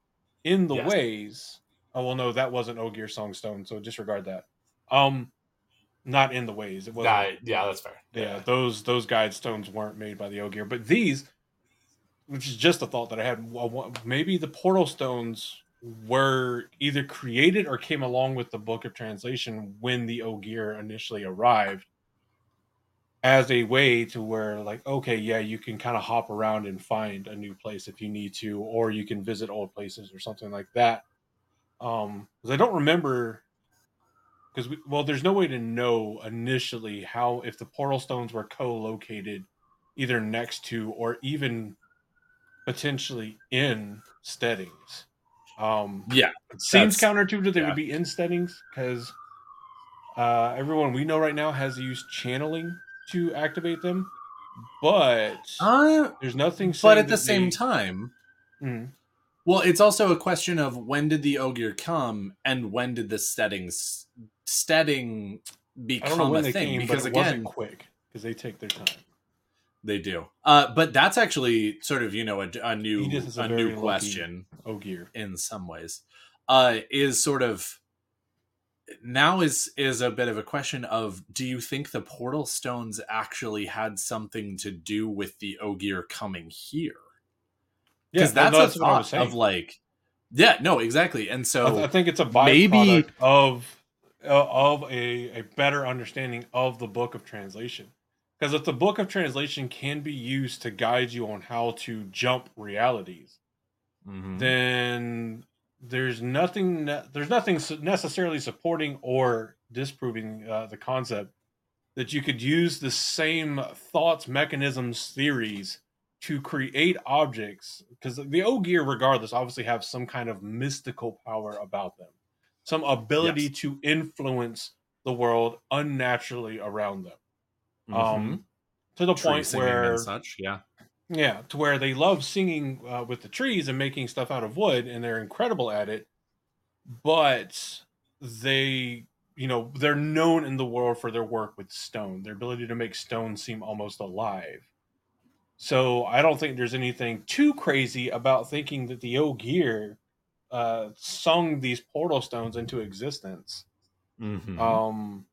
in the Yes. ways. Oh well, no, that wasn't Ogier Song Stone, so disregard that. Um, not in the ways. It wasn't. Nah, yeah, that's fair. yeah, those those guide stones weren't made by the Ogier, but these, which is just a thought that I had, maybe the portal stones were either created or came along with the Book of Translation when the Ogier initially arrived, as a way to where, like, okay, yeah, you can kind of hop around and find a new place if you need to, or you can visit old places or something like that. Um, because I don't remember because we, well there's no way to know initially how if the portal stones were co-located either next to or even potentially in steadings um Yeah, it seems counterintuitive that they yeah. would be in steadings because uh everyone we know right now has used channeling to activate them but Uh, there's nothing but at the same they- time, Mhm. well, it's also a question of when did the Ogier come and when did the steadings steading i don't know become a thing? came because it again, wasn't quick because they take their time they do. Uh, but that's actually sort of you know a, a new a a new question. ogier in some ways uh is sort of now is is a bit of a question of do you think the portal stones actually had something to do with the ogier coming here because no, that's, no, a what thought was of like yeah no exactly and I, so th- I think it's a byproduct maybe- of uh, of a, a better understanding of the book of translation. Because if the book of translation can be used to guide you on how to jump realities, Mhm. then there's nothing there's nothing necessarily supporting or disproving uh, the concept that you could use the same thoughts, mechanisms, theories to create objects because the Ogier, regardless, obviously have some kind of mystical power about them, some ability Yes. to influence the world unnaturally around them. Mhm. Um, to the Tree point where and such yeah yeah, to where they love singing uh, with the trees and making stuff out of wood, and they're incredible at it. But they, you know, they're known in the world for their work with stone, their ability to make stone seem almost alive. So I don't think there's anything too crazy about thinking that the Ogier uh, sung these portal stones into existence Mhm. um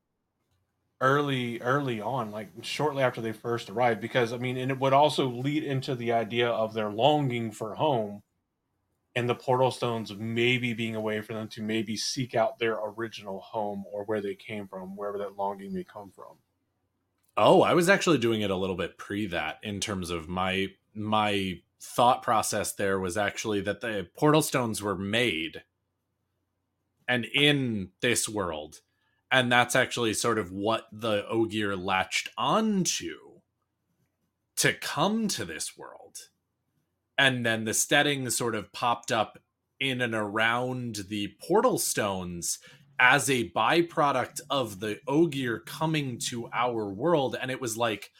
early early on like shortly after they first arrived because i mean and it would also lead into the idea of their longing for home and the portal stones maybe being a way for them to maybe seek out their original home or where they came from wherever that longing may come from. Oh, I was actually doing it a little bit pre that in terms of my my thought process there was actually that the portal stones were made and in this world and that's actually sort of what the ogier latched onto to come to this world. And then the steading sort of popped up in and around the portal stones as a byproduct of the ogier coming to our world. And it was like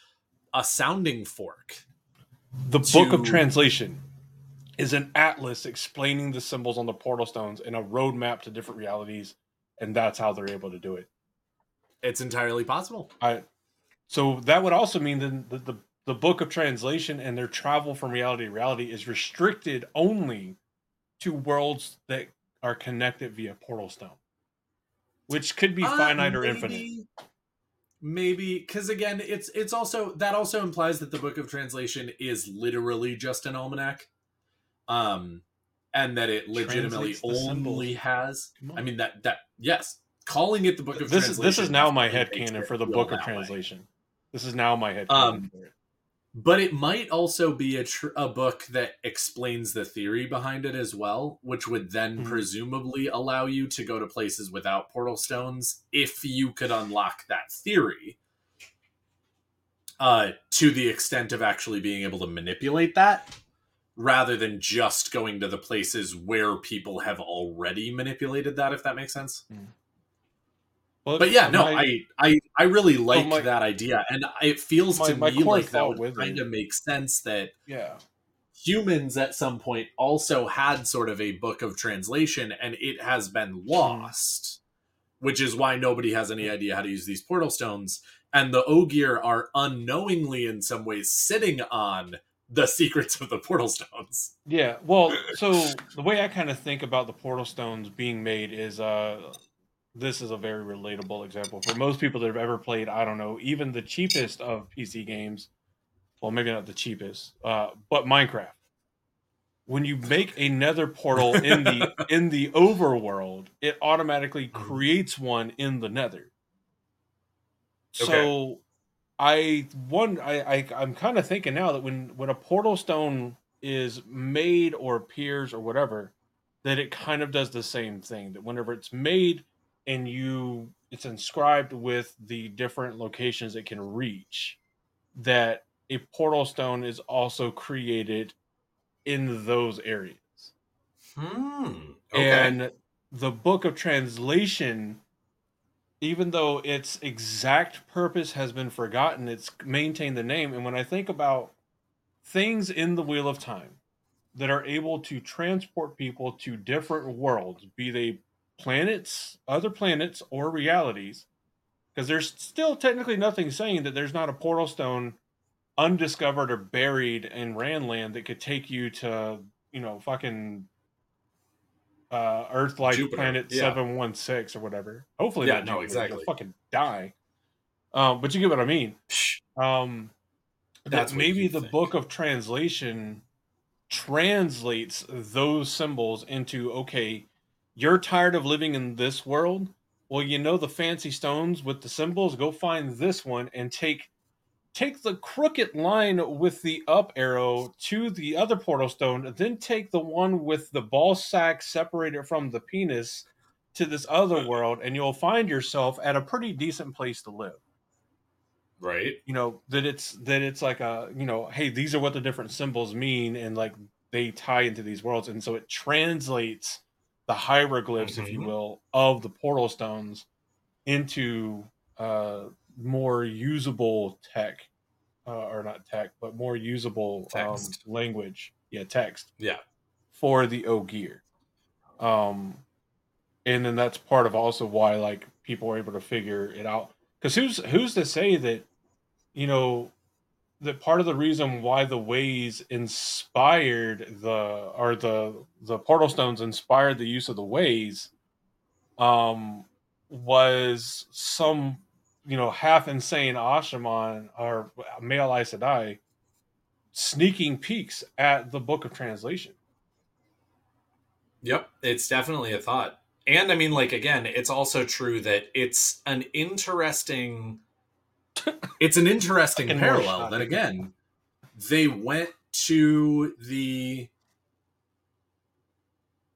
a sounding fork the book of translation is an atlas explaining the symbols on the portal stones and a roadmap to different realities and that's how they're able to do it. It's entirely possible. I so that would also mean then that the the book of translation and their travel from reality to reality is restricted only to worlds that are connected via portal stone, which could be Uh, finite or infinite. maybe- maybe because again it's it's also that also implies that the book of translation is literally just an almanac. Um and that it legitimately Translates the symbols. only has i mean that that yes calling it the book of This is this is now my head canon for the book of that way. translation. This is now my head Um, canon but it might also be a, tr- a book that explains the theory behind it as well which would then Mhm. presumably allow you to go to places without portal stones if you could unlock that theory uh, to the extent of actually being able to manipulate that rather than just going to the places where people have already manipulated that if that makes sense mm. Well, but yeah no my- I, I i really like my- that idea and it feels my- to me like that would kind of make sense that yeah. humans at some point also had sort of a book of translation and it has been hmm. lost which is why nobody has any hmm. idea how to use these portal stones. And the Ogier are unknowingly, in some ways, sitting on the secrets of the portal stones. Yeah, well, so the way I kind of think about the portal stones being made is uh this is a very relatable example for most people that have ever played, I don't know, even the cheapest of PC games. Well, maybe not the cheapest, uh, but Minecraft. When you make a nether portal in the in the overworld, it automatically Mhm. creates one in the nether. Okay. So I one I, I I'm kind of thinking now that when when a portal stone is made or appears or whatever, that it kind of does the same thing. That whenever it's made and you it's inscribed with the different locations it can reach, that a portal stone is also created in those areas. Hmm. Okay. And the book of translation, even though its exact purpose has been forgotten, it's maintained the name. And when I think about things in the Wheel of Time that are able to transport people to different worlds, be they planets, other planets, or realities, because there's still technically nothing saying that there's not a portal stone undiscovered or buried in Randland that could take you to, you know, fucking uh Earth like Jupiter, planet yeah. seven one six or whatever. Hopefully, Yeah, not no, Jupiter, exactly. You'll fucking die. Um, but you get what I mean. Um, that That's what maybe the think. book of translation translates those symbols into okay, you're tired of living in this world. Well, you know the fancy stones with the symbols. Go find this one and take take the crooked line with the up arrow to the other portal stone. Then take the one with the ball sack separated from the penis to this other world, and you'll find yourself at a pretty decent place to live right. you know that it's that it's like a you know hey these are what the different symbols mean and like they tie into these worlds and so it translates the hieroglyphs if you Mhm. will of the portal stones into uh more usable tech uh, or not tech but more usable um, language. Yeah text. Yeah. for the ogier um and then that's part of also why like people are able to figure it out. Because who's who's to say that you know that part of the reason why the ways inspired the or the the portal stones inspired the use of the ways um was some you know half insane Asha'man or male Aes Sedai sneaking peeks at the book of translation Yep, it's definitely a thought. And I mean, like again, it's also true that it's an interesting it's an interesting parallel that again, they went to the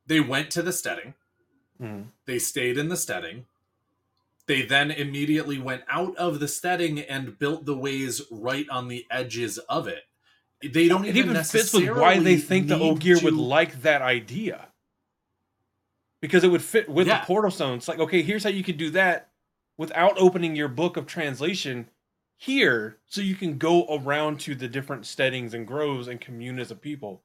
they went to the steading, Mhm. they stayed in the steading. They then immediately went out of the steading and built the ways right on the edges of it. They don't it even, even fits with why they think the Ogier would like that idea. Because it would fit with Yeah. the portal stone. It's like, okay, here's how you could do that without opening your book of translation here, so you can go around to the different steadings and groves and commune as a people.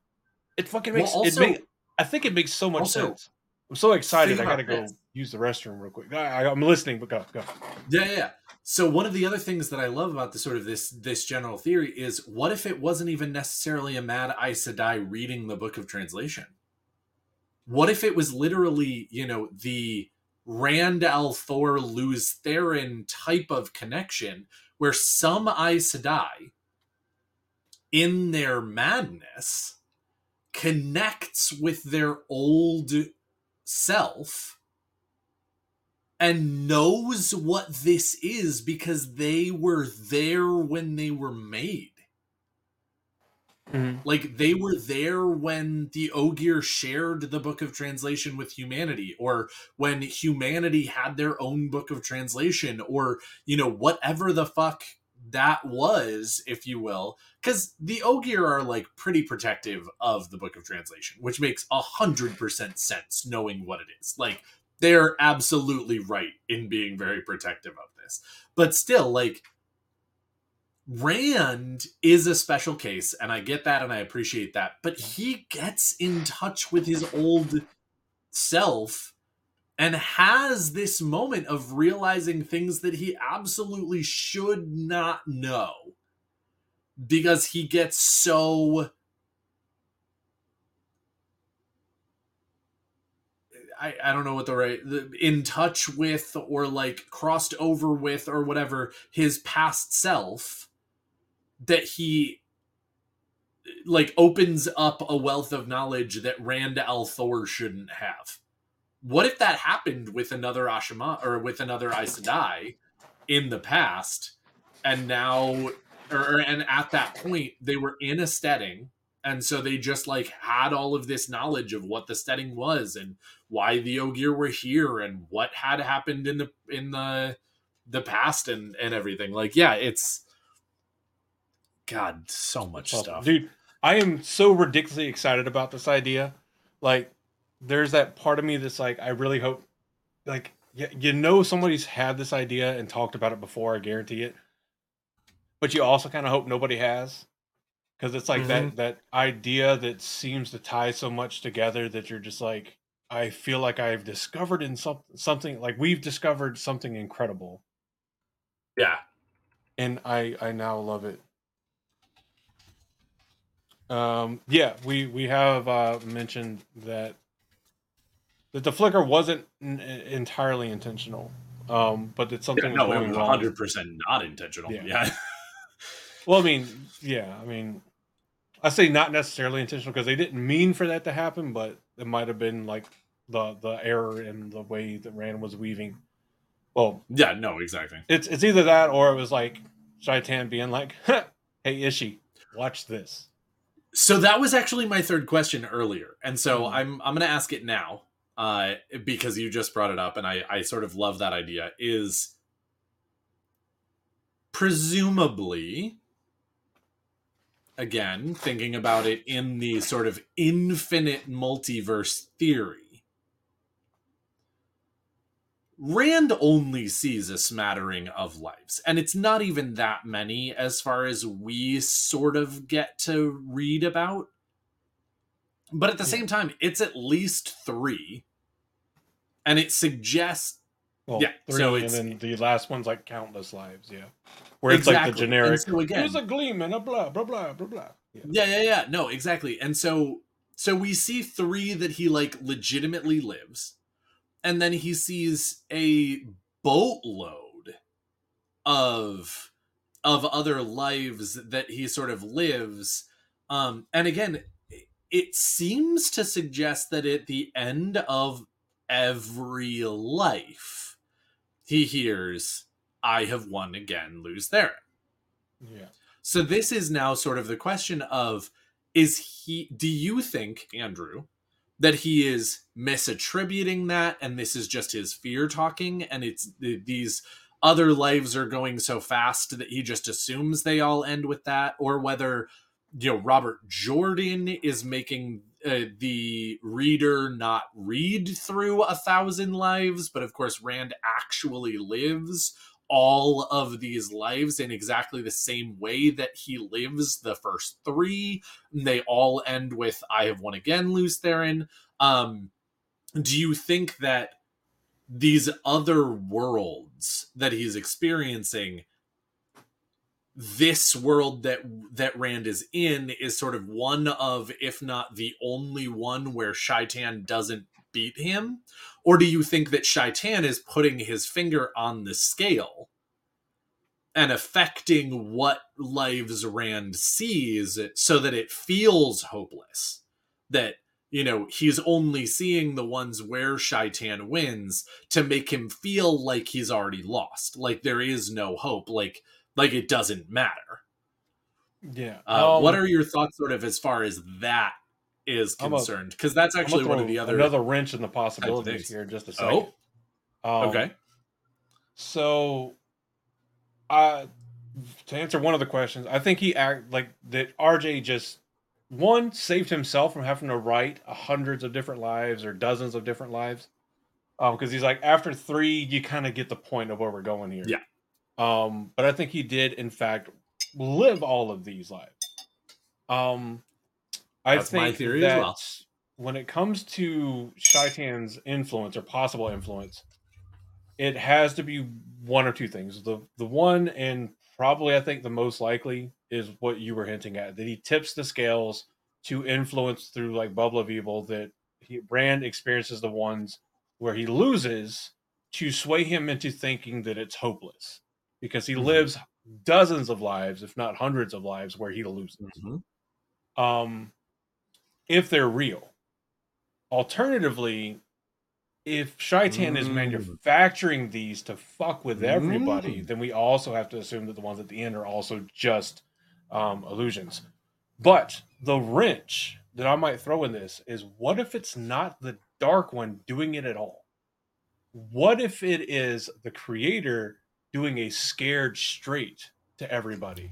It fucking Well, makes also- it make, I think it makes so much also, sense. I'm so excited. I gotta go this. use the restroom real quick. I, I'm listening, but go, go. Yeah, yeah. So one of the other things that I love about the sort of this this general theory is what if it wasn't even necessarily a Mad Aes Sedai reading the Book of Translation? What if it was literally, you know, the Rand al Thor Lews Therin type of connection where some Aes Sedai in their madness connects with their old self and knows what this is because they were there when they were made. Mm-hmm. Like they were there when the Ogier shared the book of translation with humanity, or when humanity had their own book of translation, or, you know, whatever the fuck that was, if you will. Because the Ogier are like pretty protective of the book of translation, which makes a hundred percent sense knowing what it is. Like they're absolutely right in being very protective of this. But still, like Rand is a special case, and I get that and I appreciate that. But he gets in touch with his old self and has this moment of realizing things that he absolutely should not know because he gets so I, I don't know what the right the, in touch with or like crossed over with or whatever his past self that he like opens up a wealth of knowledge that Rand al'Thor shouldn't have. What if that happened with another Asha'man or with another Aes Sedai in the past, and now or and at that point they were in a steading and so they just like had all of this knowledge of what the steading was and why the Ogier were here and what had happened in the in the the past and and everything. Like, yeah, it's God, so much Well, stuff. dude. I am so ridiculously excited about this idea. Like, there's that part of me that's like, I really hope, like, you, you know, somebody's had this idea and talked about it before. I guarantee it. But you also kind of hope nobody has, because it's like that that idea that seems to tie so much together that you're just like, I feel like I've discovered in some, something like we've discovered something incredible, Yeah. and I I now love it. Um, yeah, we we have uh, mentioned that that the flicker wasn't n- entirely intentional, um, but that something Yeah, was no, it was 100% not intentional. Yeah. Yeah. Well, I mean, yeah, I mean, I say not necessarily intentional because they didn't mean for that to happen, but it might have been like the the error in the way that Rand was weaving. Well, yeah, no, exactly. it's it's either that or it was like Shaitan being like, "Hey, Ishi, watch this." So that was actually my third question earlier, and so Mhm. I'm I'm going to ask it now, uh, because you just brought it up, and I I sort of love that idea. Is presumably, again thinking about it in the sort of infinite multiverse theory. Rand only sees a smattering of lives, and it's not even that many as far as we sort of get to read about. But at the same time, it's at least three, and it suggests Well, Yeah, three, so and then the last one's like countless lives. Yeah, where it's like the generic. And so again- There's a gleam and a blah blah blah blah blah. Yeah. Yeah, yeah, yeah. No, exactly. And so so we see three that he like legitimately lives. And then he sees a boatload of of other lives that he sort of lives. Um and again, it seems to suggest that at the end of every life he hears I have won again, Lews Therin. Yeah. So this is now sort of the question of is he do you think Andrew that he is misattributing that and this is just his fear talking and it's these other lives are going so fast that he just assumes they all end with that or whether you know Robert Jordan is making uh, the reader not read through a thousand lives but of course Rand actually lives all of these lives in exactly the same way that he lives the first three. They all end with "I have won again, Lews Therin." Um, do you think that these other worlds that he's experiencing, this world that that Rand is in, is sort of one of, if not the only one, where Shaitan doesn't beat him? Or do you think that Shaitan is putting his finger on the scale and affecting what lives Rand sees so that it feels hopeless? That, you know, he's only seeing the ones where Shaitan wins to make him feel like he's already lost, like there is no hope, like like it doesn't matter. Yeah. Uh, Um, what are your thoughts, sort of, as far as that is concerned? Because that's actually one of the other. another wrench in the possibilities here. Just a second. Oh, Um, okay. So, uh, to answer one of the questions, I think he act like that. RJ just one saved himself from having to write hundreds of different lives or dozens of different lives. Um, because he's like after three, you kind of get the point of where we're going here. Yeah. Um, but I think he did in fact live all of these lives. Um, I That's think my theory as well. when it comes to Shaitan's influence or possible influence, it has to be one or two things. The the one and probably I think the most likely is what you were hinting at that he tips the scales to influence through like bubble of evil that he, Rand experiences the ones where he loses to sway him into thinking that it's hopeless because he Mhm. lives dozens of lives, if not hundreds of lives, where he loses. Mhm. Um, if they're real. Alternatively, if Shaitan is Mm. manufacturing these to fuck with everybody, Mm. then we also have to assume that the ones at the end are also just um, illusions. But the wrench that I might throw in this is what if it's not the dark one doing it at all? What if it is the creator doing a scared straight to everybody?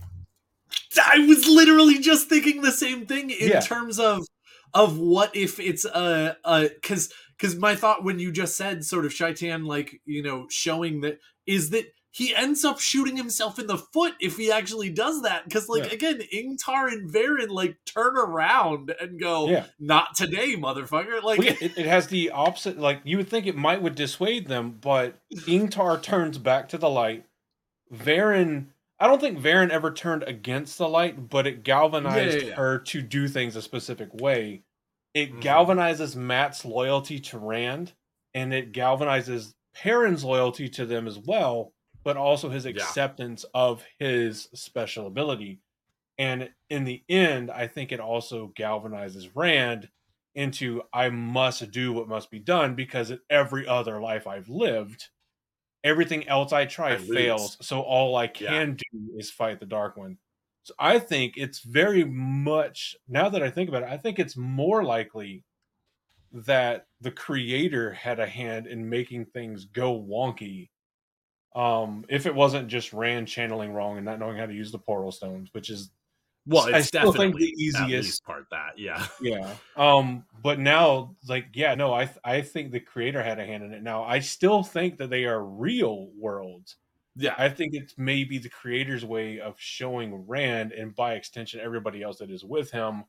I was literally just thinking the same thing in Yeah. terms of of what if it's a a because because my thought when you just said sort of Shaitan like you know showing that is that he ends up shooting himself in the foot if he actually does that because like Yeah. again Ingtar and Verin like turn around and go Yeah. not today motherfucker like Well, yeah, it, it has the opposite. Like you would think it might would dissuade them, but Ingtar turns back to the light. Verin, I don't think Verin ever turned against the light, but it galvanized her to do things a specific way. It Mhm. galvanizes Mat's loyalty to Rand, and it galvanizes Perrin's loyalty to them as well, but also his Yeah. acceptance of his special ability. And in the end, I think it also galvanizes Rand into I must do what must be done because in every other life I've lived, everything else I try I lose. fails. So all I Yeah. can do is fight the Dark One. So I think it's very much now that I think about it, I think it's more likely that the creator had a hand in making things go wonky. Um, if it wasn't just Rand channeling wrong and not knowing how to use the portal stones, which is well I it's still think the easiest part that yeah yeah um but now like yeah no i th- i think the creator had a hand in it now i still think that they are real worlds yeah. I think it's maybe the creator's way of showing rand and by extension everybody else that is with him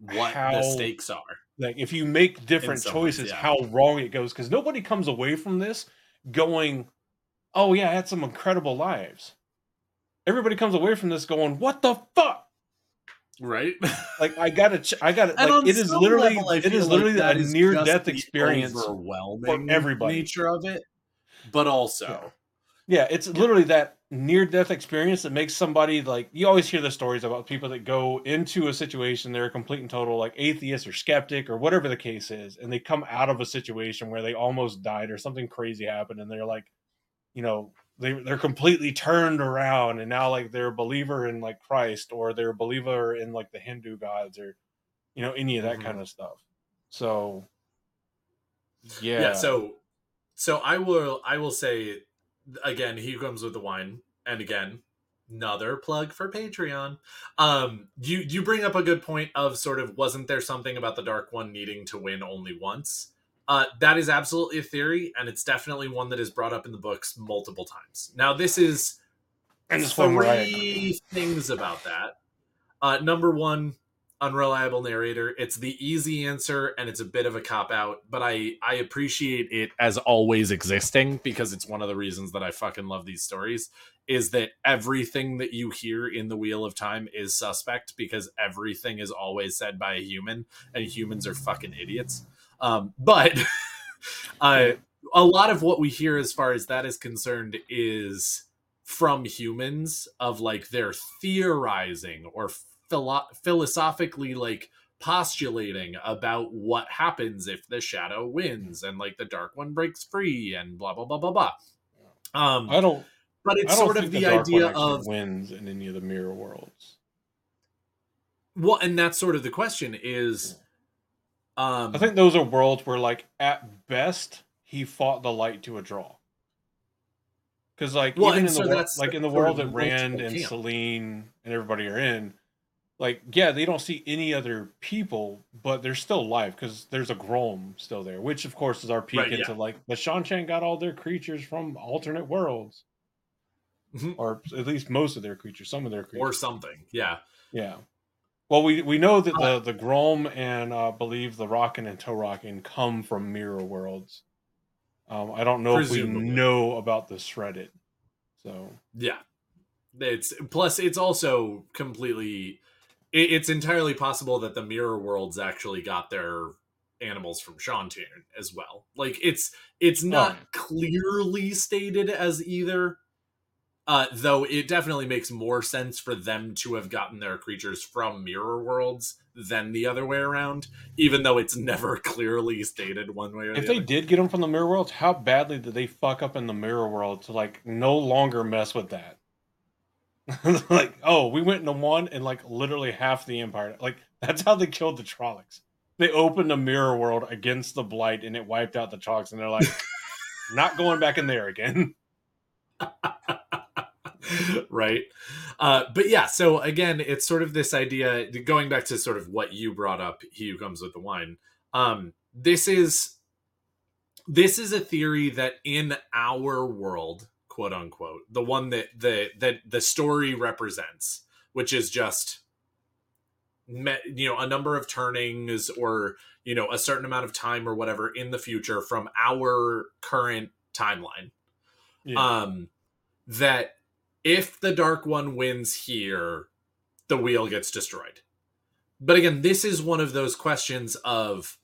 what the stakes are. Like if you make different some ways, choices yeah. how wrong it goes. Because nobody comes away from this going oh yeah i had some incredible lives. Everybody comes away from this going what the fuck? Right? Like i gotta ch- i gotta like it is literally level, it is like literally that a near death experience overwhelming everybody. nature of it but also Yeah, it's literally that near death experience that makes somebody like you always hear the stories about people that go into a situation they're a complete and total like atheist or skeptic or whatever the case is and they come out of a situation where they almost died or something crazy happened and they're like you know they they're completely turned around and now like they're a believer in like Christ or they're a believer in like the Hindu gods or you know any of that Mhm. kind of stuff. So yeah. yeah. so so i will i will say again he comes with the wine and again another plug for patreon. Um you you bring up a good point of sort of wasn't there something about the dark one needing to win only once? Uh that is absolutely a theory and it's definitely one that is brought up in the books multiple times. Now this is and it's one where I three things about that. Uh, number one, unreliable narrator. It's the easy answer, and it's a bit of a cop out, but I I appreciate it as always existing because it's one of the reasons that I fucking love these stories. Is that everything that you hear in the Wheel of Time is suspect because everything is always said by a human, and humans are fucking idiots. Um, but a lot of what we hear as far as that is concerned is from humans of like they're theorizing or philo- philosophically like postulating about what happens if the shadow wins and like the dark one breaks free and blah blah blah blah blah um I don't but it's don't sort of think the idea of wins in any of the mirror worlds. well and that's sort of the question is um I think those are worlds where, like, at best, he fought the light to a draw. Because, like, Well, even in so the like in the world that Rand and. Selene and everybody are in, like, yeah, they don't see any other people, but they're still alive because there's a Grolm still there, which, of course, is our peek Right, yeah. into like the Seanchan got all their creatures from alternate worlds, Mhm. or at least most of their creatures, some of their creatures, or something yeah yeah. Well, we we know that the the Grolm and uh, believe the raken and to'raken come from mirror worlds. Um, I don't know Presumably. if we know about the s'redit. So Yeah. It's plus it's also completely it, it's entirely possible that the mirror worlds actually got their animals from Seanchan as well. Like it's it's not yeah. clearly stated as either. Uh, though it definitely makes more sense for them to have gotten their creatures from mirror worlds than the other way around, even though it's never clearly stated one way or if the they other. did get them from the mirror worlds, how badly did they fuck up in the mirror world to like no longer mess with that? like, oh, we went into one and like literally half the empire. Like that's how they killed the Trollocs. They opened a mirror world against the blight and it wiped out the Trollocs, and they're like, not going back in there again. right uh but yeah so again it's sort of this idea going back to sort of what you brought up he who comes with the wine um this is this is a theory that in our world quote unquote the one that the that the story represents which is just me- you know a number of turnings or you know a certain amount of time or whatever in the future from our current timeline Yeah. um that if the dark one wins here the wheel gets destroyed but again this is one of those questions of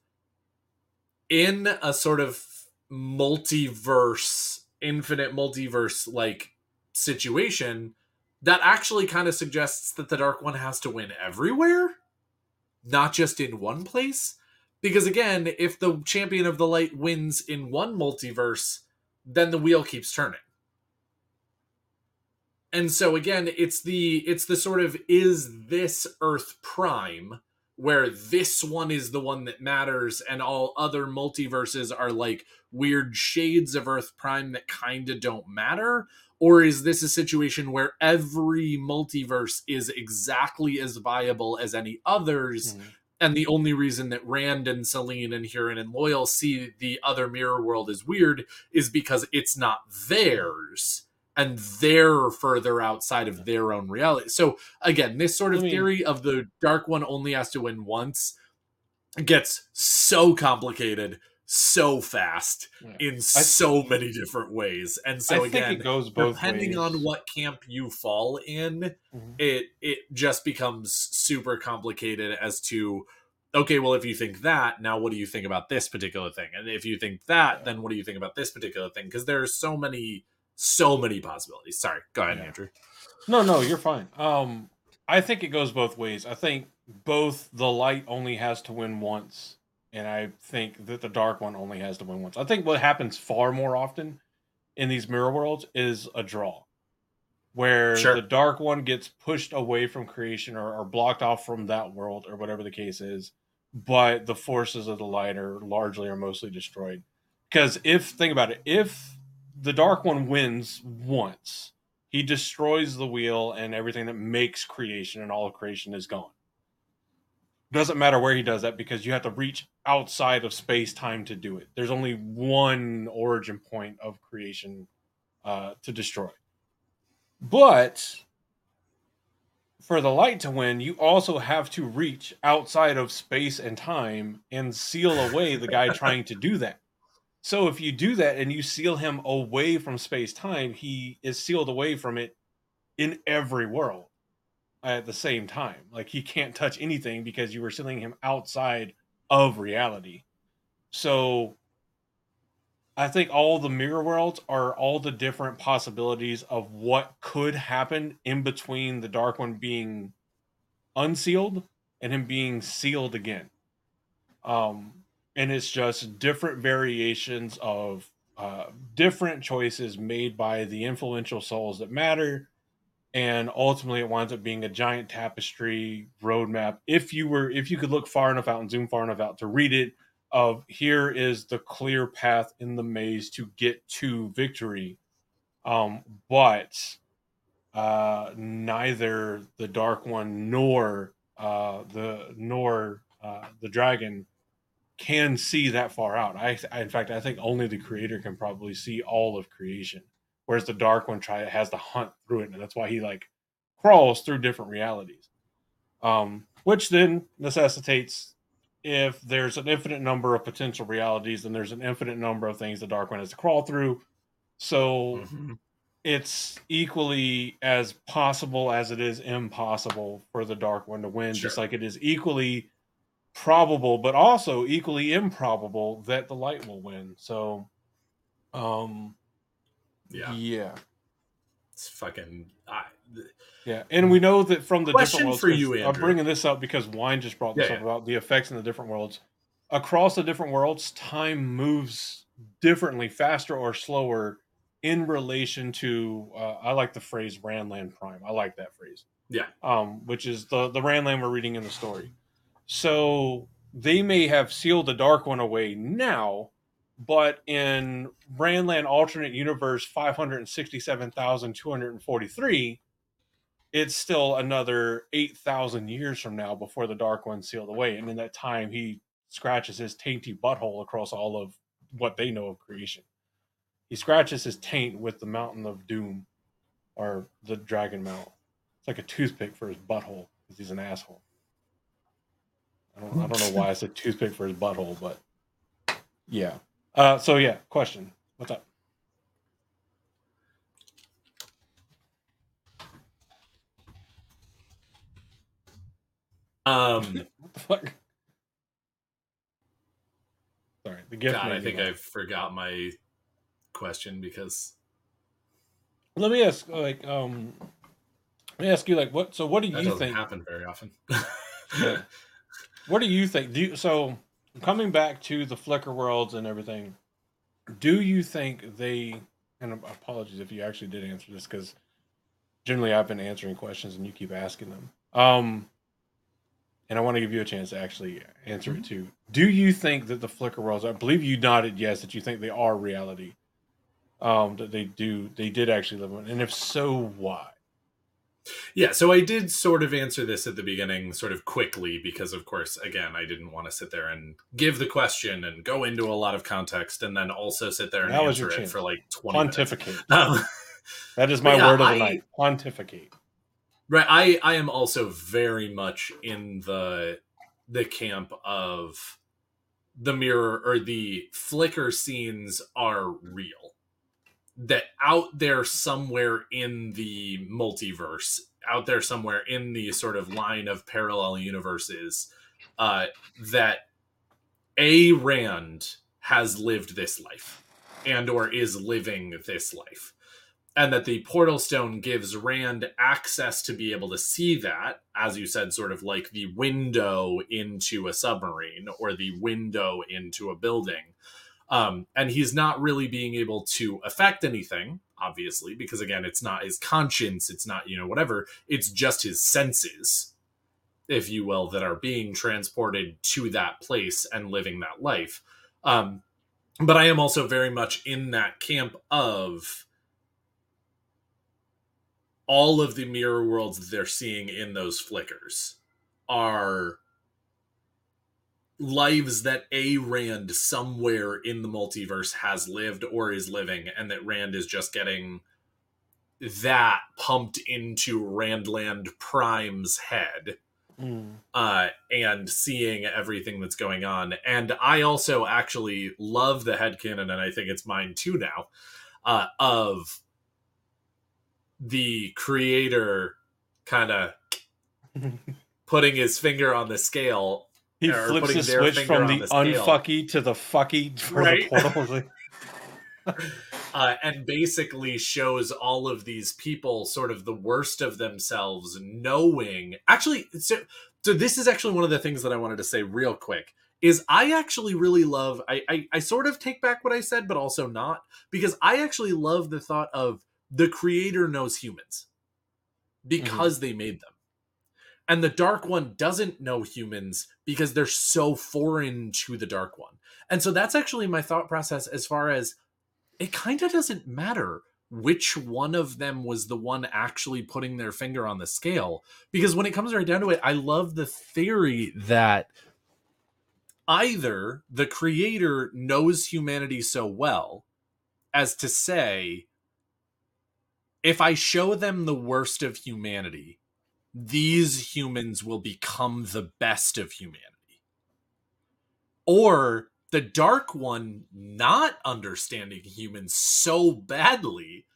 in a sort of multiverse infinite multiverse like situation that actually kind of suggests that the dark one has to win everywhere not just in one place. Because again if the champion of the light wins in one multiverse then the wheel keeps turning. And so again it's the it's the sort of is this earth prime where this one is the one that matters and all other multiverses are like weird shades of earth prime that kind of don't matter or is this a situation where every multiverse is exactly as viable as any others Mhm. and the only reason that Rand and Selene and Hurin and Loial see the other mirror world as weird is because it's not theirs and they're further outside of their own reality. So again, this sort of I mean- theory of the dark one only has to win once gets so complicated so fast Yeah. in so many different ways. And so I again, it goes both depending ways. on what camp you fall in, Mhm. it it just becomes super complicated as to okay well if you think that now what do you think about this particular thing and if you think that Yeah. then what do you think about this particular thing because there's so many so many possibilities sorry go ahead Yeah. andrew No, no, you're fine. Um, I think it goes both ways. I think both the light only has to win once, and I think that the dark one only has to win once. I think what happens far more often in these mirror worlds is a draw, where Sure. the dark one gets pushed away from creation or, or blocked off from that world or whatever the case is, but the forces of the light are largely or mostly destroyed. Because if think about it, if the dark one wins once, he destroys the wheel and everything that makes creation and all of creation is gone. Doesn't matter where he does that because you have to reach outside of space time to do it. There's only one origin point of creation uh, to destroy. But for the light to win you also have to reach outside of space and time and seal away the guy trying to do that so if you do that and you seal him away from space time, he is sealed away from it in every world at the same time. Like he can't touch anything because you were sealing him outside of reality. So I think all the mirror worlds are all the different possibilities of what could happen in between the dark one being unsealed and him being sealed again. Um and it's just different variations of uh, different choices made by the influential souls that matter. And ultimately it winds up being a giant tapestry roadmap. If you were if you could look far enough out and zoom far enough out to read it of here is the clear path in the maze to get to victory. Um but uh neither the dark one nor uh the nor uh the dragon can see that far out. I, I in fact I think only the creator can probably see all of creation. Whereas the dark one try has to hunt through it, and that's why he like crawls through different realities. Um which then necessitates if there's an infinite number of potential realities, then there's an infinite number of things the Dark One has to crawl through. So Mhm. it's equally as possible as it is impossible for the Dark One to win, just like it is equally probable, but also equally improbable that the light will win. So, um, Yeah, yeah, it's fucking. I, yeah, and we know that from the Question different worlds. for you, I'm bringing this up because Wine just brought this Yeah, up about the effects in the different worlds. Across the different worlds, time moves differently, faster or slower, in relation to. Uh, I like the phrase "Randland Prime." I like that phrase. Yeah. Um, which is the the Randland we're reading in the story. So they may have sealed the Dark One away now, but in Randland alternate universe 567,243, it's still another 8,000 years from now before the Dark One sealed away. And in that time, he scratches his tainty butthole across all of what they know of creation. He scratches his taint with the Mountain of Doom or the Dragon Mount. It's like a toothpick for his butthole because he's an asshole. I don't, I don't know why I said toothpick for his butthole, but yeah. Uh, so yeah, question. What's up? um, What the fuck? Sorry, the gift. God, I think. I forgot my question because Let me ask, like, um, let me ask you, like, what? So, what do that you think? happen very often. Yeah. What do you think? Do you, so coming back to the Flicker worlds and everything? Do you think they? And apologies if you actually did answer this because generally I've been answering questions and you keep asking them. Um, and I want to give you a chance to actually answer Mm-hmm. it too. Do you think that the Flicker worlds? I believe you nodded yes that you think they are reality. Um, that they do, they did actually live in, and if so, why? Yeah, so I did sort of answer this at the beginning, sort of quickly, because of course, again, I didn't want to sit there and give the question and go into a lot of context, and then also sit there and That answer it chance. for like twenty minutes. Pontificate. Um, That is my Yeah, word of the I- night. Pontificate. right, I I am also very much in the the camp of the mirror or the flicker scenes are real. That out there somewhere in the multiverse, out there somewhere in the sort of line of parallel universes, uh, that a Rand has lived this life and or is living this life. And that the portal stone gives Rand access to be able to see that, as you said, sort of like the window into a submarine or the window into a building. Um, and he's not really being able to affect anything, obviously, because again, it's not his conscience, it's not, you know, whatever, it's just his senses, if you will, that are being transported to that place and living that life. Um, but I am also very much in that camp of all of the mirror worlds that they're seeing in those flickers are lives that a Rand somewhere in the multiverse has lived or is living, and that Rand is just getting that pumped into Randland Prime's head uh, and seeing everything that's going on. And I also actually love the head headcanon, and I think it's mine too now, uh, of the creator kind of putting his finger on the scale He flips the switch from the, the unfucky to the fucky for Right. the portal. Uh, and basically shows all of these people sort of the worst of themselves knowing actually so, so this is actually one of the things that i wanted to say real quick is i actually really love I, I i sort of take back what i said but also not because i actually love the thought of the creator knows humans because they made them and the dark one doesn't know humans because they're so foreign to the dark one. And so that's actually my thought process as far as it kind of doesn't matter which one of them was the one actually putting their finger on the scale because when it comes right down to it i love the theory that either the creator knows humanity so well as to say if i show them the worst of humanity these humans will become the best of humanity. Or the Dark One not understanding humans so badly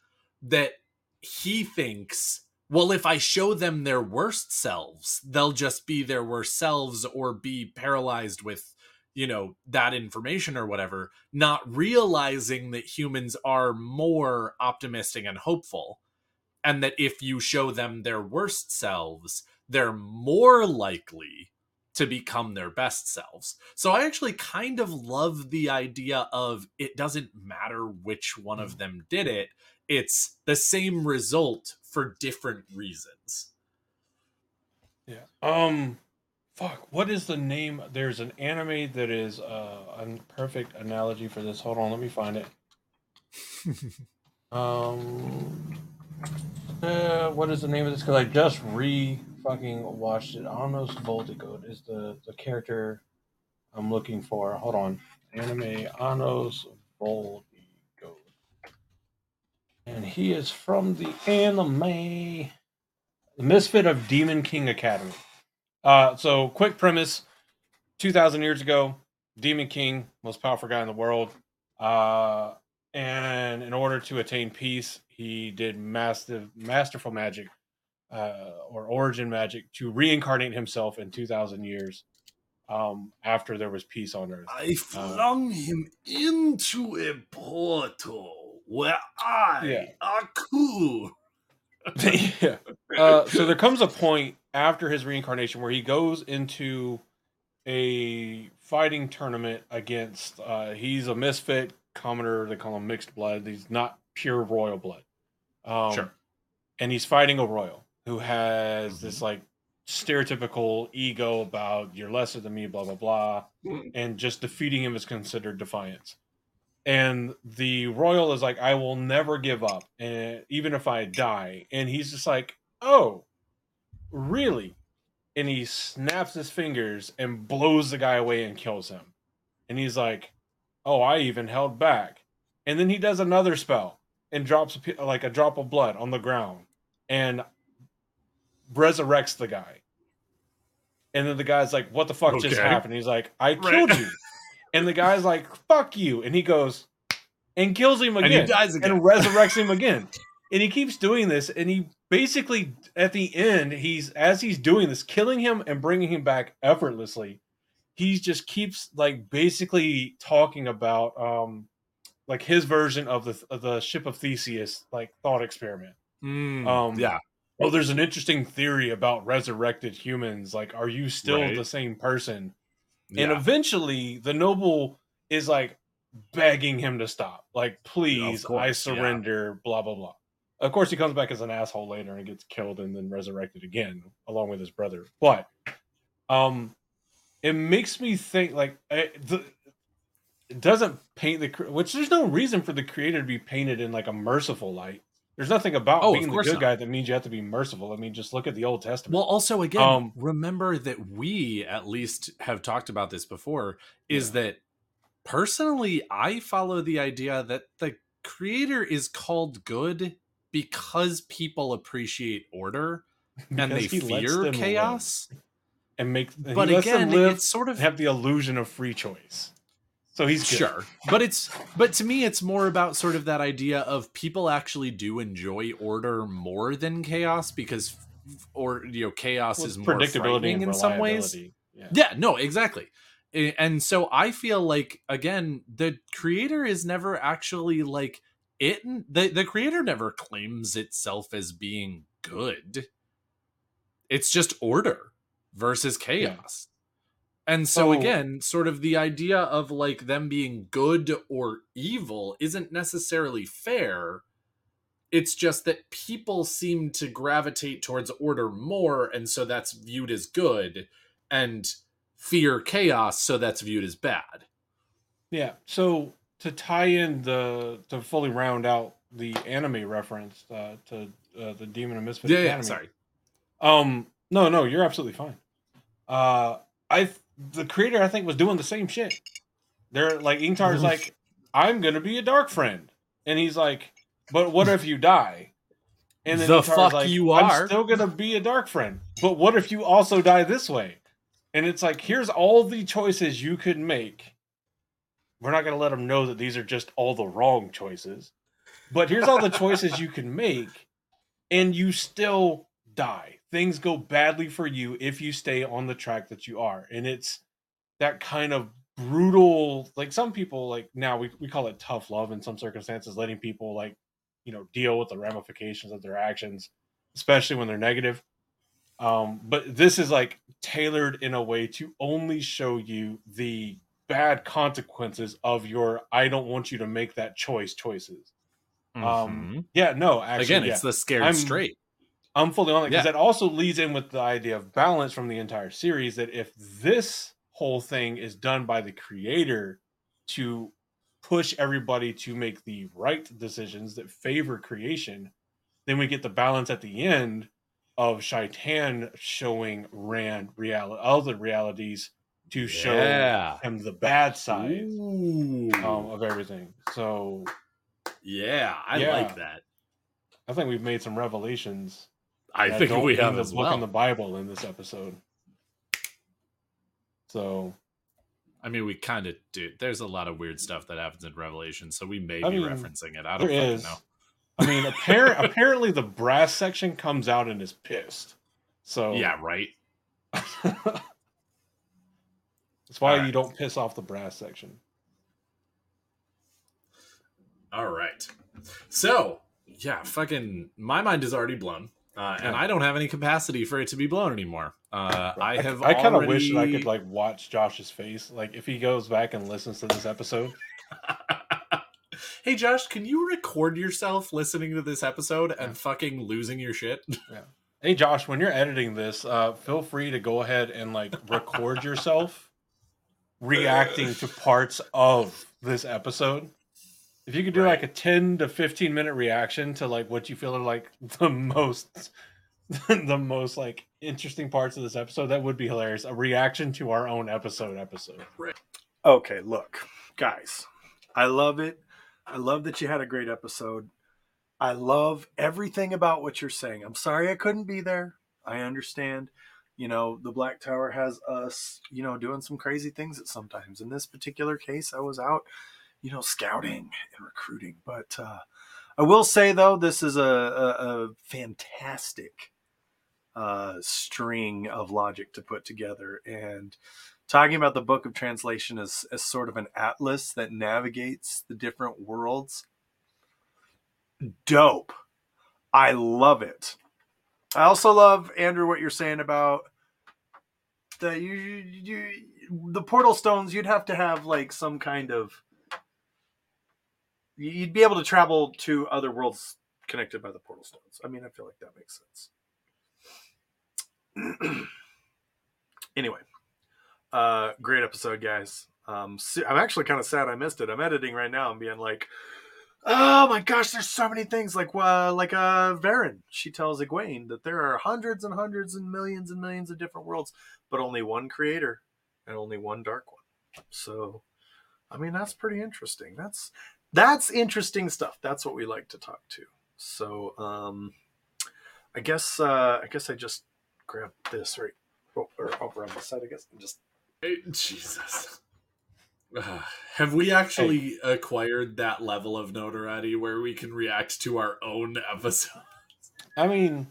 that he thinks, well, if I show them their worst selves, they'll just be their worst selves or be paralyzed with, you know, that information or whatever, not realizing that humans are more optimistic and hopeful. And that if you show them their worst selves, they're more likely to become their best selves. So I actually kind of love the idea of it doesn't matter which one of them did it, it's the same result for different reasons. Yeah. Um fuck, what is the name? There's an anime that is uh, a perfect analogy for this. Hold on, let me find it. um uh, what is the name of this? Because I just re fucking watched it. Anos Voldigoad is the the character I'm looking for. Hold on, anime Anos Voldigoad, and he is from the anime The Misfit of Demon King Academy. Uh, so quick premise: two thousand years ago, Demon King, most powerful guy in the world. Uh, and in order to attain peace, he did massive, masterful magic uh, or origin magic to reincarnate himself in 2,000 years um, after there was peace on Earth. I flung uh, him into a portal where I, yeah. Aku. yeah. Uh, so there comes a point after his reincarnation where he goes into a fighting tournament against. Uh, he's a misfit commoner. They call him mixed blood. He's not pure royal blood. Um, sure. And he's fighting a royal who has mm-hmm. this like stereotypical ego about you're lesser than me, blah blah blah, mm. and just defeating him is considered defiance. And the royal is like, I will never give up, and even if I die. And he's just like, Oh, really? And he snaps his fingers and blows the guy away and kills him. And he's like, Oh, I even held back. And then he does another spell and drops a, like a drop of blood on the ground and resurrects the guy. And then the guy's like, "What the fuck okay. just happened?" He's like, "I killed right. you." and the guy's like, "Fuck you!" And he goes and kills him again, and, dies again. and resurrects him again. And he keeps doing this, and he basically at the end, he's as he's doing this, killing him and bringing him back effortlessly. He just keeps like basically talking about um like his version of the of the ship of Theseus like thought experiment. Mm, um, yeah. Well, there's an interesting theory about resurrected humans. Like, are you still right. the same person? Yeah. And eventually, the noble is like begging him to stop. Like, please, course, I surrender. Yeah. Blah blah blah. Of course, he comes back as an asshole later and gets killed and then resurrected again along with his brother. But, um, it makes me think like I, the it doesn't paint the which there's no reason for the creator to be painted in like a merciful light. There's nothing about oh, being the good not. guy that means you have to be merciful. I mean, just look at the Old Testament. Well, also again, um, remember that we at least have talked about this before. Is yeah. that personally, I follow the idea that the creator is called good because people appreciate order and they fear chaos. And make, and but again, it's sort of have the illusion of free choice. So he's good. sure, but it's but to me, it's more about sort of that idea of people actually do enjoy order more than chaos because, or you know, chaos well, is more frightening in some ways. Yeah. yeah, no, exactly. And so I feel like again, the creator is never actually like it. The the creator never claims itself as being good. It's just order versus chaos. And so, again, sort of the idea of like them being good or evil isn't necessarily fair. It's just that people seem to gravitate towards order more, and so that's viewed as good, and fear chaos, so that's viewed as bad. Yeah. So to tie in the to fully round out the anime reference uh, to uh, the Demon of Misfit. Yeah, Academy, yeah. Sorry. Um. No, no, you're absolutely fine. Uh, I the creator I think was doing the same shit. They're like Ingtar's like, I'm gonna be a dark friend, and he's like, but what if you die? And then the Ingtar's fuck like, you are. I'm still gonna be a dark friend. but what if you also die this way? And it's like, here's all the choices you could make. We're not to let them know that these are just all the wrong choices, but here's all the choices you can make, and you still die. Things go badly for you if you stay on the track that you are. And it's that kind of brutal, like some people, like now we, we call it tough love in some circumstances, letting people like, you know, deal with the ramifications of their actions, especially when they're negative um, but this is like tailored in a way to only show you the bad consequences of your I don't want you to make that choice choices. Um, Mhm. yeah, no, actually, Again, yeah. it's the scared I'm- straight. I'm fully on it because Yeah. that also leads in with the idea of balance from the entire series. That if this whole thing is done by the creator to push everybody to make the right decisions that favor creation, then we get the balance at the end of Shaitan showing Rand reality, other realities to show Yeah. him the bad side um, of everything. So yeah, I Yeah. like that. I think we've made some revelations I think we have as book well. in the Bible in this episode. So I mean, we kind of do. There's a lot of weird stuff that happens in Revelation, so we may I be mean, referencing it. I don't is. know. I mean, apparent, apparently the brass section comes out and is pissed. So Yeah, right. that's why All you don't piss off the brass section. All right. So, yeah, fucking, my mind is already blown. Uh, and I don't have any capacity for it to be blown anymore. Uh, I have. I kind of wish that I could like watch Josh's face. Like if he goes back and listens to this episode. hey, Josh, can you record yourself listening to this episode and fucking losing your shit? Yeah. Hey Josh, when you're editing this, uh, feel free to go ahead and like record yourself reacting to parts of this episode. If you could do like a 10 to 15 minute reaction to like what you feel are like the most the most like interesting parts of this episode, that would be hilarious. A reaction to our own episode episode. Right. Okay, look, guys, I love it. I love that you had a great episode. I love everything about what you're saying. I'm sorry I couldn't be there. I understand. You know, the Black Tower has us, you know, doing some crazy things at sometimes. In this particular case, I was out, you know, scouting and recruiting. But uh, I will say, though, this is a, a, a fantastic uh, string of logic to put together. And talking about the book of translation as, as sort of an atlas that navigates the different worlds dope i love it i also love andrew what you're saying about the you, you, you the portal stones you'd have to have like some kind of you'd be able to travel to other worlds connected by the portal stones i mean i feel like that makes sense anyway uh, great episode, guys. Um, I'm actually kind of sad I missed it. I'm editing right now I'm being like, oh my gosh, there's so many things. Like, uh, like uh, Verin, she tells Egwene that there are hundreds and hundreds and millions and millions of different worlds, but only one creator and only one dark one. So, I mean, that's pretty interesting. That's that's interesting stuff. That's what we like to talk to. So, um, I guess uh, I guess I just grab this right o- or over on the side. I guess and just Jesus. Uh, have we actually acquired that level of notoriety where we can react to our own episode? I mean,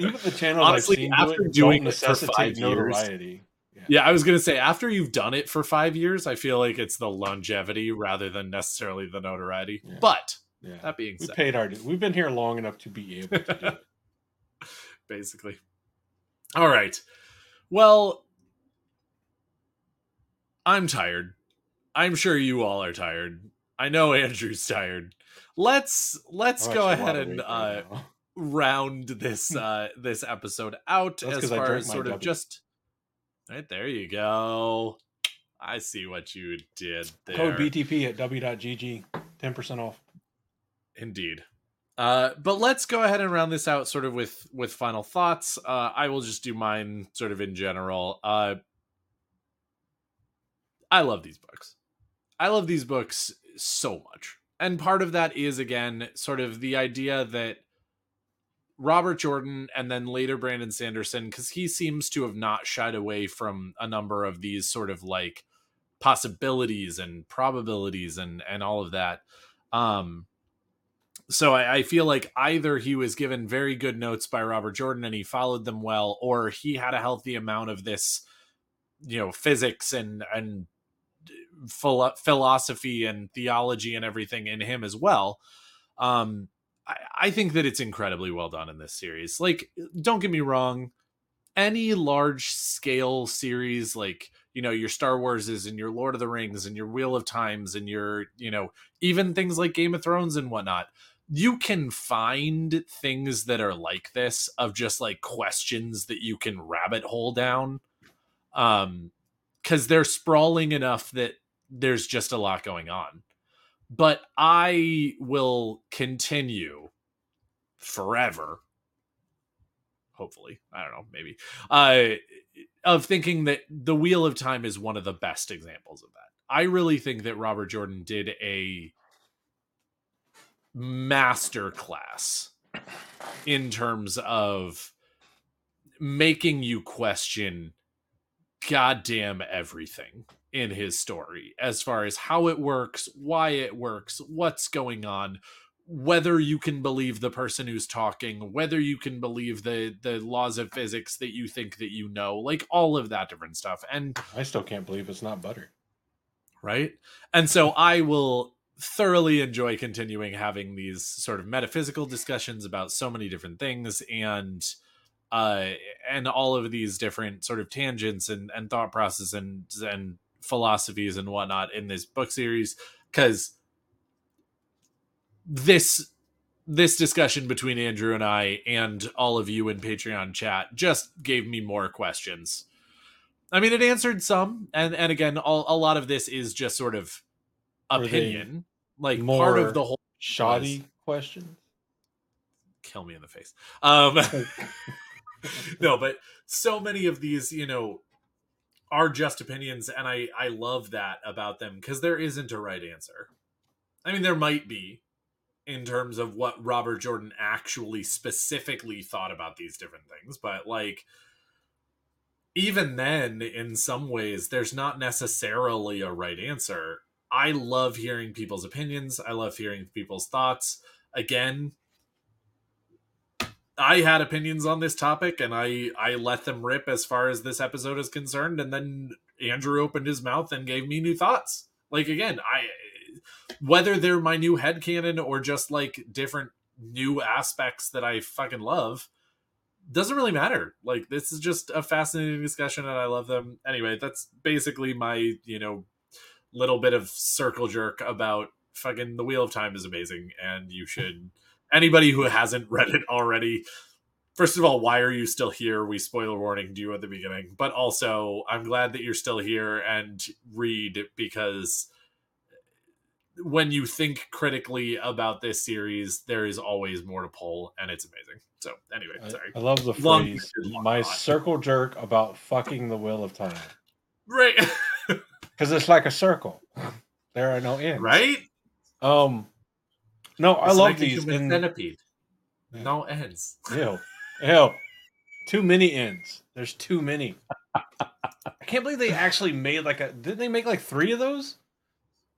even the channels Honestly, I've seen after do it doing don't it for five necessitate years- notoriety. Yeah, I was gonna say after you've done it for five years, I feel like it's the longevity rather than necessarily the notoriety. Yeah. But Yeah. that being We said, paid our. We've been here long enough to be able to do it. basically. All right. Well, I'm tired. I'm sure you all are tired. I know Andrew's tired. Let's let's I'm go ahead and uh, round this uh this episode out That's as far as sort of W. just right there you go. I see what you did there. Code BTP at dubby.gg, 10% off. Indeed. Uh, but let's go ahead and round this out sort of with with final thoughts. Uh, I will just do mine sort of in general. Uh, I love these books. I love these books so much. And part of that is again sort of the idea that Robert Jordan and then later Brandon Sanderson because he seems to have not shied away from a number of these sort of like possibilities and probabilities and and all of that. Um, so I, I feel like either he was given very good notes by Robert Jordan and he followed them well, or he had a healthy amount of this, you know, physics and and philo- philosophy and theology and everything in him as well. Um, I, I think that it's incredibly well done in this series. Like, don't get me wrong, any large scale series like you know your Star Warses and your Lord of the Rings and your Wheel of Times and your you know even things like Game of Thrones and whatnot you can find things that are like this of just like questions that you can rabbit hole down um because they're sprawling enough that there's just a lot going on but i will continue forever hopefully i don't know maybe uh of thinking that the wheel of time is one of the best examples of that. I really think that robert jordan did a master class in terms of making you question goddamn everything in his story as far as how it works, why it works, what's going on, whether you can believe the person who's talking, whether you can believe the the laws of physics that you think that you know, like all of that different stuff. And I still can't believe it's not butter. Right? And so I will thoroughly enjoy continuing having these sort of metaphysical discussions about so many different things and uh and all of these different sort of tangents and and thought processes and and philosophies and whatnot in this book series because this this discussion between Andrew and I and all of you in Patreon chat just gave me more questions. I mean, it answered some, and and again, all, a lot of this is just sort of opinion, like part of the whole Shoddy question. kill me in the face. Um, no, but so many of these, you know, are just opinions, and I I love that about them because there isn't a right answer. I mean, there might be in terms of what Robert Jordan actually specifically thought about these different things, but like even then in some ways there's not necessarily a right answer. I love hearing people's opinions. I love hearing people's thoughts. Again, I had opinions on this topic and I I let them rip as far as this episode is concerned and then Andrew opened his mouth and gave me new thoughts. Like again, I whether they're my new head headcanon or just like different new aspects that I fucking love doesn't really matter. Like this is just a fascinating discussion and I love them. Anyway, that's basically my, you know, little bit of circle jerk about fucking the Wheel of Time is amazing and you should anybody who hasn't read it already first of all why are you still here we spoiler warning you at the beginning but also i'm glad that you're still here and read because when you think critically about this series there is always more to pull and it's amazing so anyway I, sorry I love the Long- phrase long "my thought. circle jerk about fucking the wheel of time" right because it's like a circle. There are no ends. right Um. No, I love like a these. human And centipede. Yeah. No ends. ew, ew, too many ends. There's too many. I can't believe they actually made like a. Didn't they make like three of those?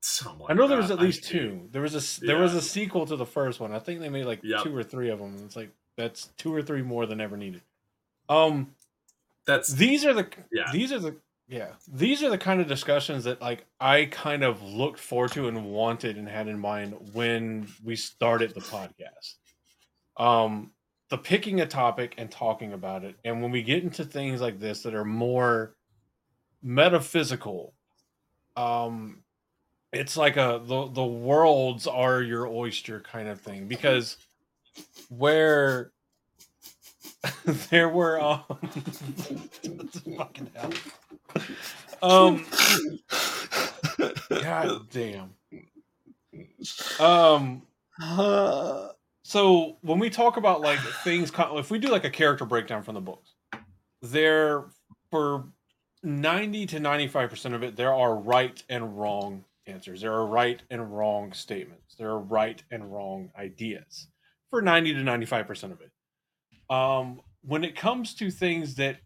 Something I know there was at least I- two. There was a s- there was a sequel to the first one. I think they made like Yep. two or three of them. It's like that's two or three more than ever needed. Um, That's these are the Yeah. these are the yeah. These are the kind of discussions that like I kind of looked forward to and wanted and had in mind when we started the podcast. Um, the picking a topic and talking about it, and when we get into things like this that are more metaphysical, um, it's like a the the worlds are your oyster kind of thing. Because where there were um fucking hell um god damn um so when we talk about like things if we do like a character breakdown from the books there for 90 to 95% of it there are right and wrong answers. There are right and wrong statements. There are right and wrong ideas for 90 to 95% of it. Um, when it comes to things that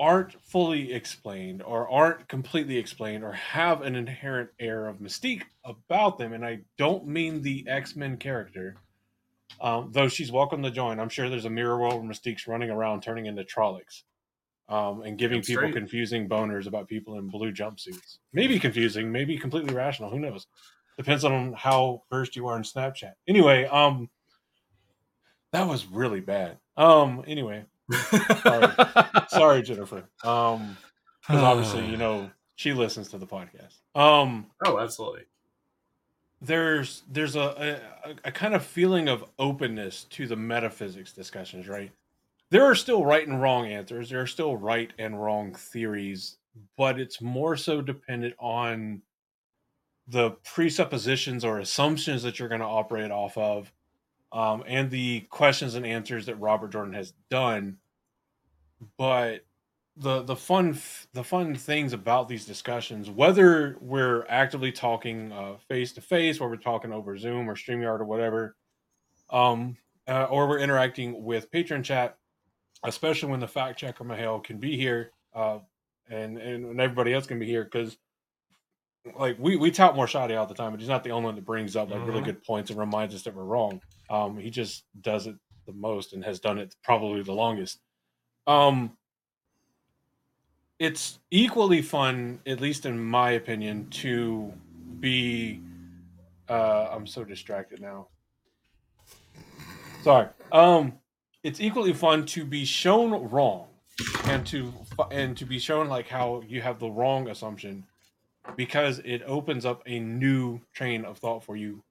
aren't fully explained or aren't completely explained or have an inherent air of mystique about them, and I don't mean the X Men character, um, though she's welcome to join. I'm sure there's a mirror world where Mystique's running around turning into Trollocs um, and giving That's people right. confusing boners about people in blue jumpsuits. Maybe confusing, maybe completely rational. Who knows? Depends on how versed you are in Snapchat. Anyway, um, that was really bad. Um, anyway, sorry, Jennifer. Um, because obviously, you know, she listens to the podcast. Um, oh, absolutely. there's there's a, a a kind of feeling of openness to the metaphysics discussions, right? There are still right and wrong answers. There are still right and wrong theories, but it's more so dependent on the presuppositions or assumptions that you're going to operate off of, um, and the questions and answers that Robert Jordan has done. But the the fun f- the fun things about these discussions, whether we're actively talking face to face, or we're talking over Zoom or Streamyard or whatever, um, uh, or we're interacting with Patreon chat, especially when the fact checker M'Hael can be here, uh, and and everybody else can be here, because like we we tout more shoddy all the time, but he's not the only one that brings up like really Mhm. good points and reminds us that we're wrong. Um, he just does it the most and has done it probably the longest. Um, it's equally fun, at least in my opinion, to be. Uh, I'm so distracted now. Sorry. Um, it's equally fun to be shown wrong, and to and to be shown like how you have the wrong assumption, because it opens up a new train of thought for you.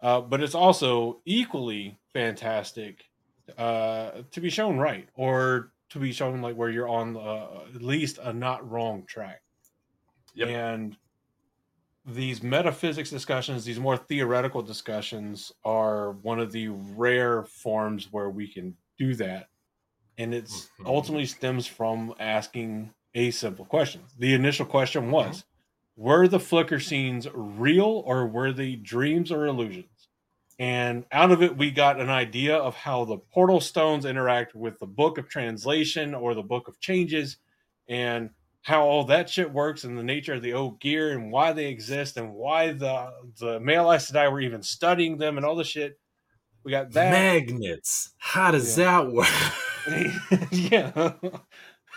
Uh, but it's also equally fantastic uh, to be shown right, or to be shown like where you're on uh, at least a not wrong track. Yep. And these metaphysics discussions, these more theoretical discussions, are one of the rare forms where we can do that. And it's Mhm. ultimately stems from asking a simple question. The initial question was Were the flicker scenes real or were they dreams or illusions? And out of it, we got an idea of how the portal stones interact with the book of translation or the book of changes, and how all that shit works, and the nature of the old gear, and why they exist, and why the the male Aes Sedai were even studying them, and all the shit. We got that. Magnets. How does that work? yeah.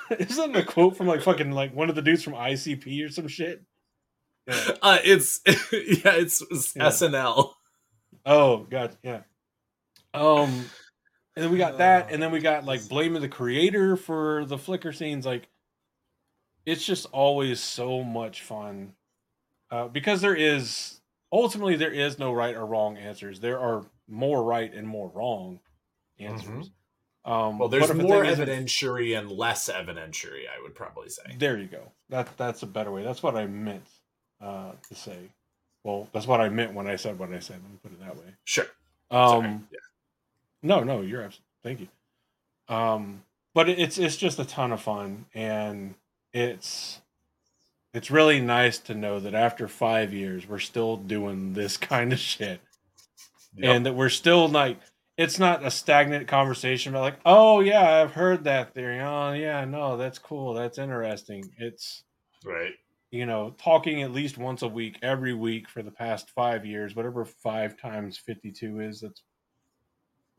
Isn't that a quote from like fucking like one of the dudes from ICP or some shit? Yeah. Uh, it's yeah, it's, it's Yeah. SNL. Oh god, yeah. Um and then we got that, and then we got like blaming the creator for the flicker scenes. Like it's just always so much fun. Uh, because there is ultimately there is no right or wrong answers. There are more right and more wrong answers. Um Well, there's but if a more thing evidentiary and less evidentiary, I would probably say. There you go. That that's a better way. That's what I meant uh, to say. Well, that's what I meant when I said what I said. Let me put it that way. Sure. Um, Yeah. no, no, you're absolutely. Thank you. Um, but it's it's just a ton of fun, and it's it's really nice to know that after five years, we're still doing this kind of shit, Yep. and that we're still like. It's not a stagnant conversation about like, oh yeah, I've heard that theory. Oh yeah, no, that's cool. That's interesting. It's right. You know, talking at least once a week, every week for the past five years, whatever five times 52 is, that's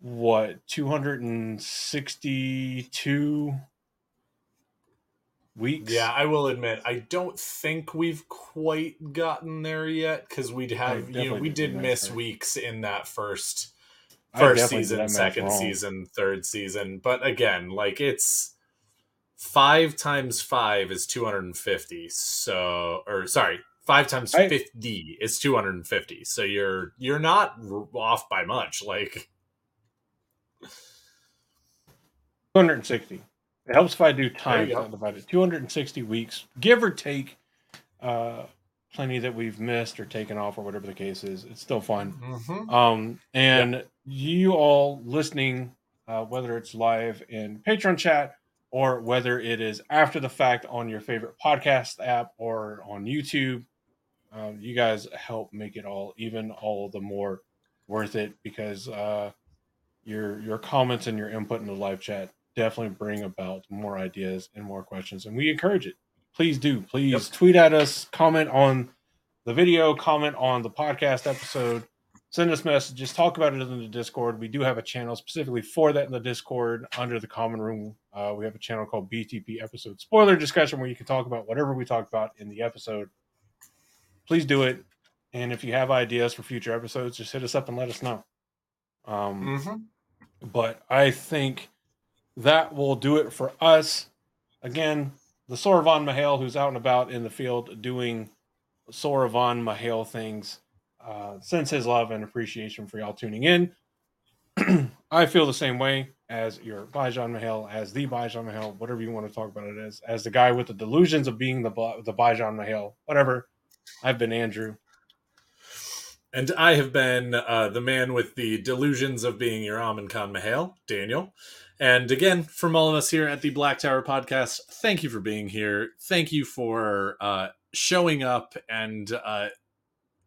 what, 262 weeks? Yeah, I will admit, I don't think we've quite gotten there yet because we'd have, you know, we did did the math miss weeks in that first first season, second season, third season. But again, like it's five times five is 250. So, or sorry, five times I- 50 is 250. So you're, you're not off by much. Like, 260. It helps if I do time divided. 260 weeks, give or take uh, plenty that we've missed or taken off or whatever the case is. It's still fun. mhm. Um, and you all listening, uh, whether it's live in Patreon chat or whether it is after the fact on your favorite podcast app or on YouTube, um, you guys help make it all even all the more worth it because uh, your your comments and your input in the live chat definitely bring about more ideas and more questions, and we encourage it. Please do. Please Yep. tweet at us, comment on the video, comment on the podcast episode, send us messages, talk about it in the Discord. We do have a channel specifically for that in the Discord under the common room. Uh, we have a channel called BTP Episode Spoiler Discussion where you can talk about whatever we talk about in the episode. Please do it. And if you have ideas for future episodes, just hit us up and let us know. Um, Mm-hmm. but I think that will do it for us. Again, the Sora Von M'Hael, who's out and about in the field doing Sora Von M'Hael things, uh, sends his love and appreciation for y'all tuning in. I feel the same way as your Bijan M'Hael, as the Bijan M'Hael, whatever you want to talk about it as, as the guy with the delusions of being the the Bijan M'Hael, whatever. I've been Andrew. And I have been uh, the man with the delusions of being your Amin Khan M'Hael, Daniel. And again, from all of us here at the Black Tower Podcast, thank you for being here. Thank you for uh, showing up and uh,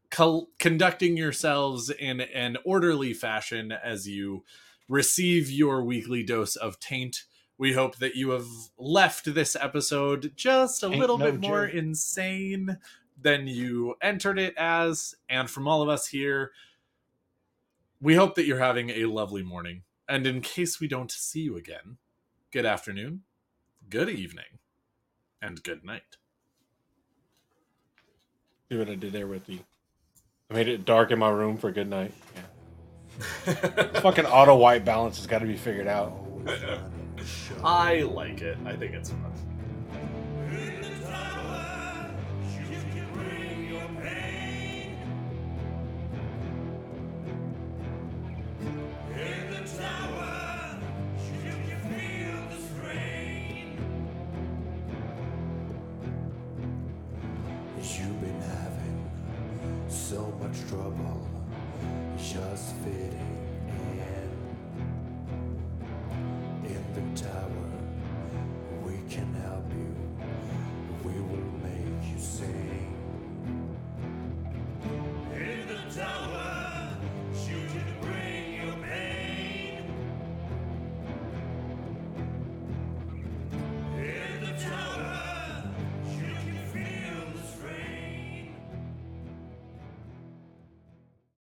col- conducting yourselves in an orderly fashion as you receive your weekly dose of taint. We hope that you have left this episode just a Ain't little no bit more joke. insane than you entered it as. And from all of us here, we hope that you're having a lovely morning. And in case we don't see you again, good afternoon, good evening, and good night. See what I did there with the. I made it dark in my room for a good night. Yeah. Fucking auto white balance has got to be figured out. I like it. I think it's fun.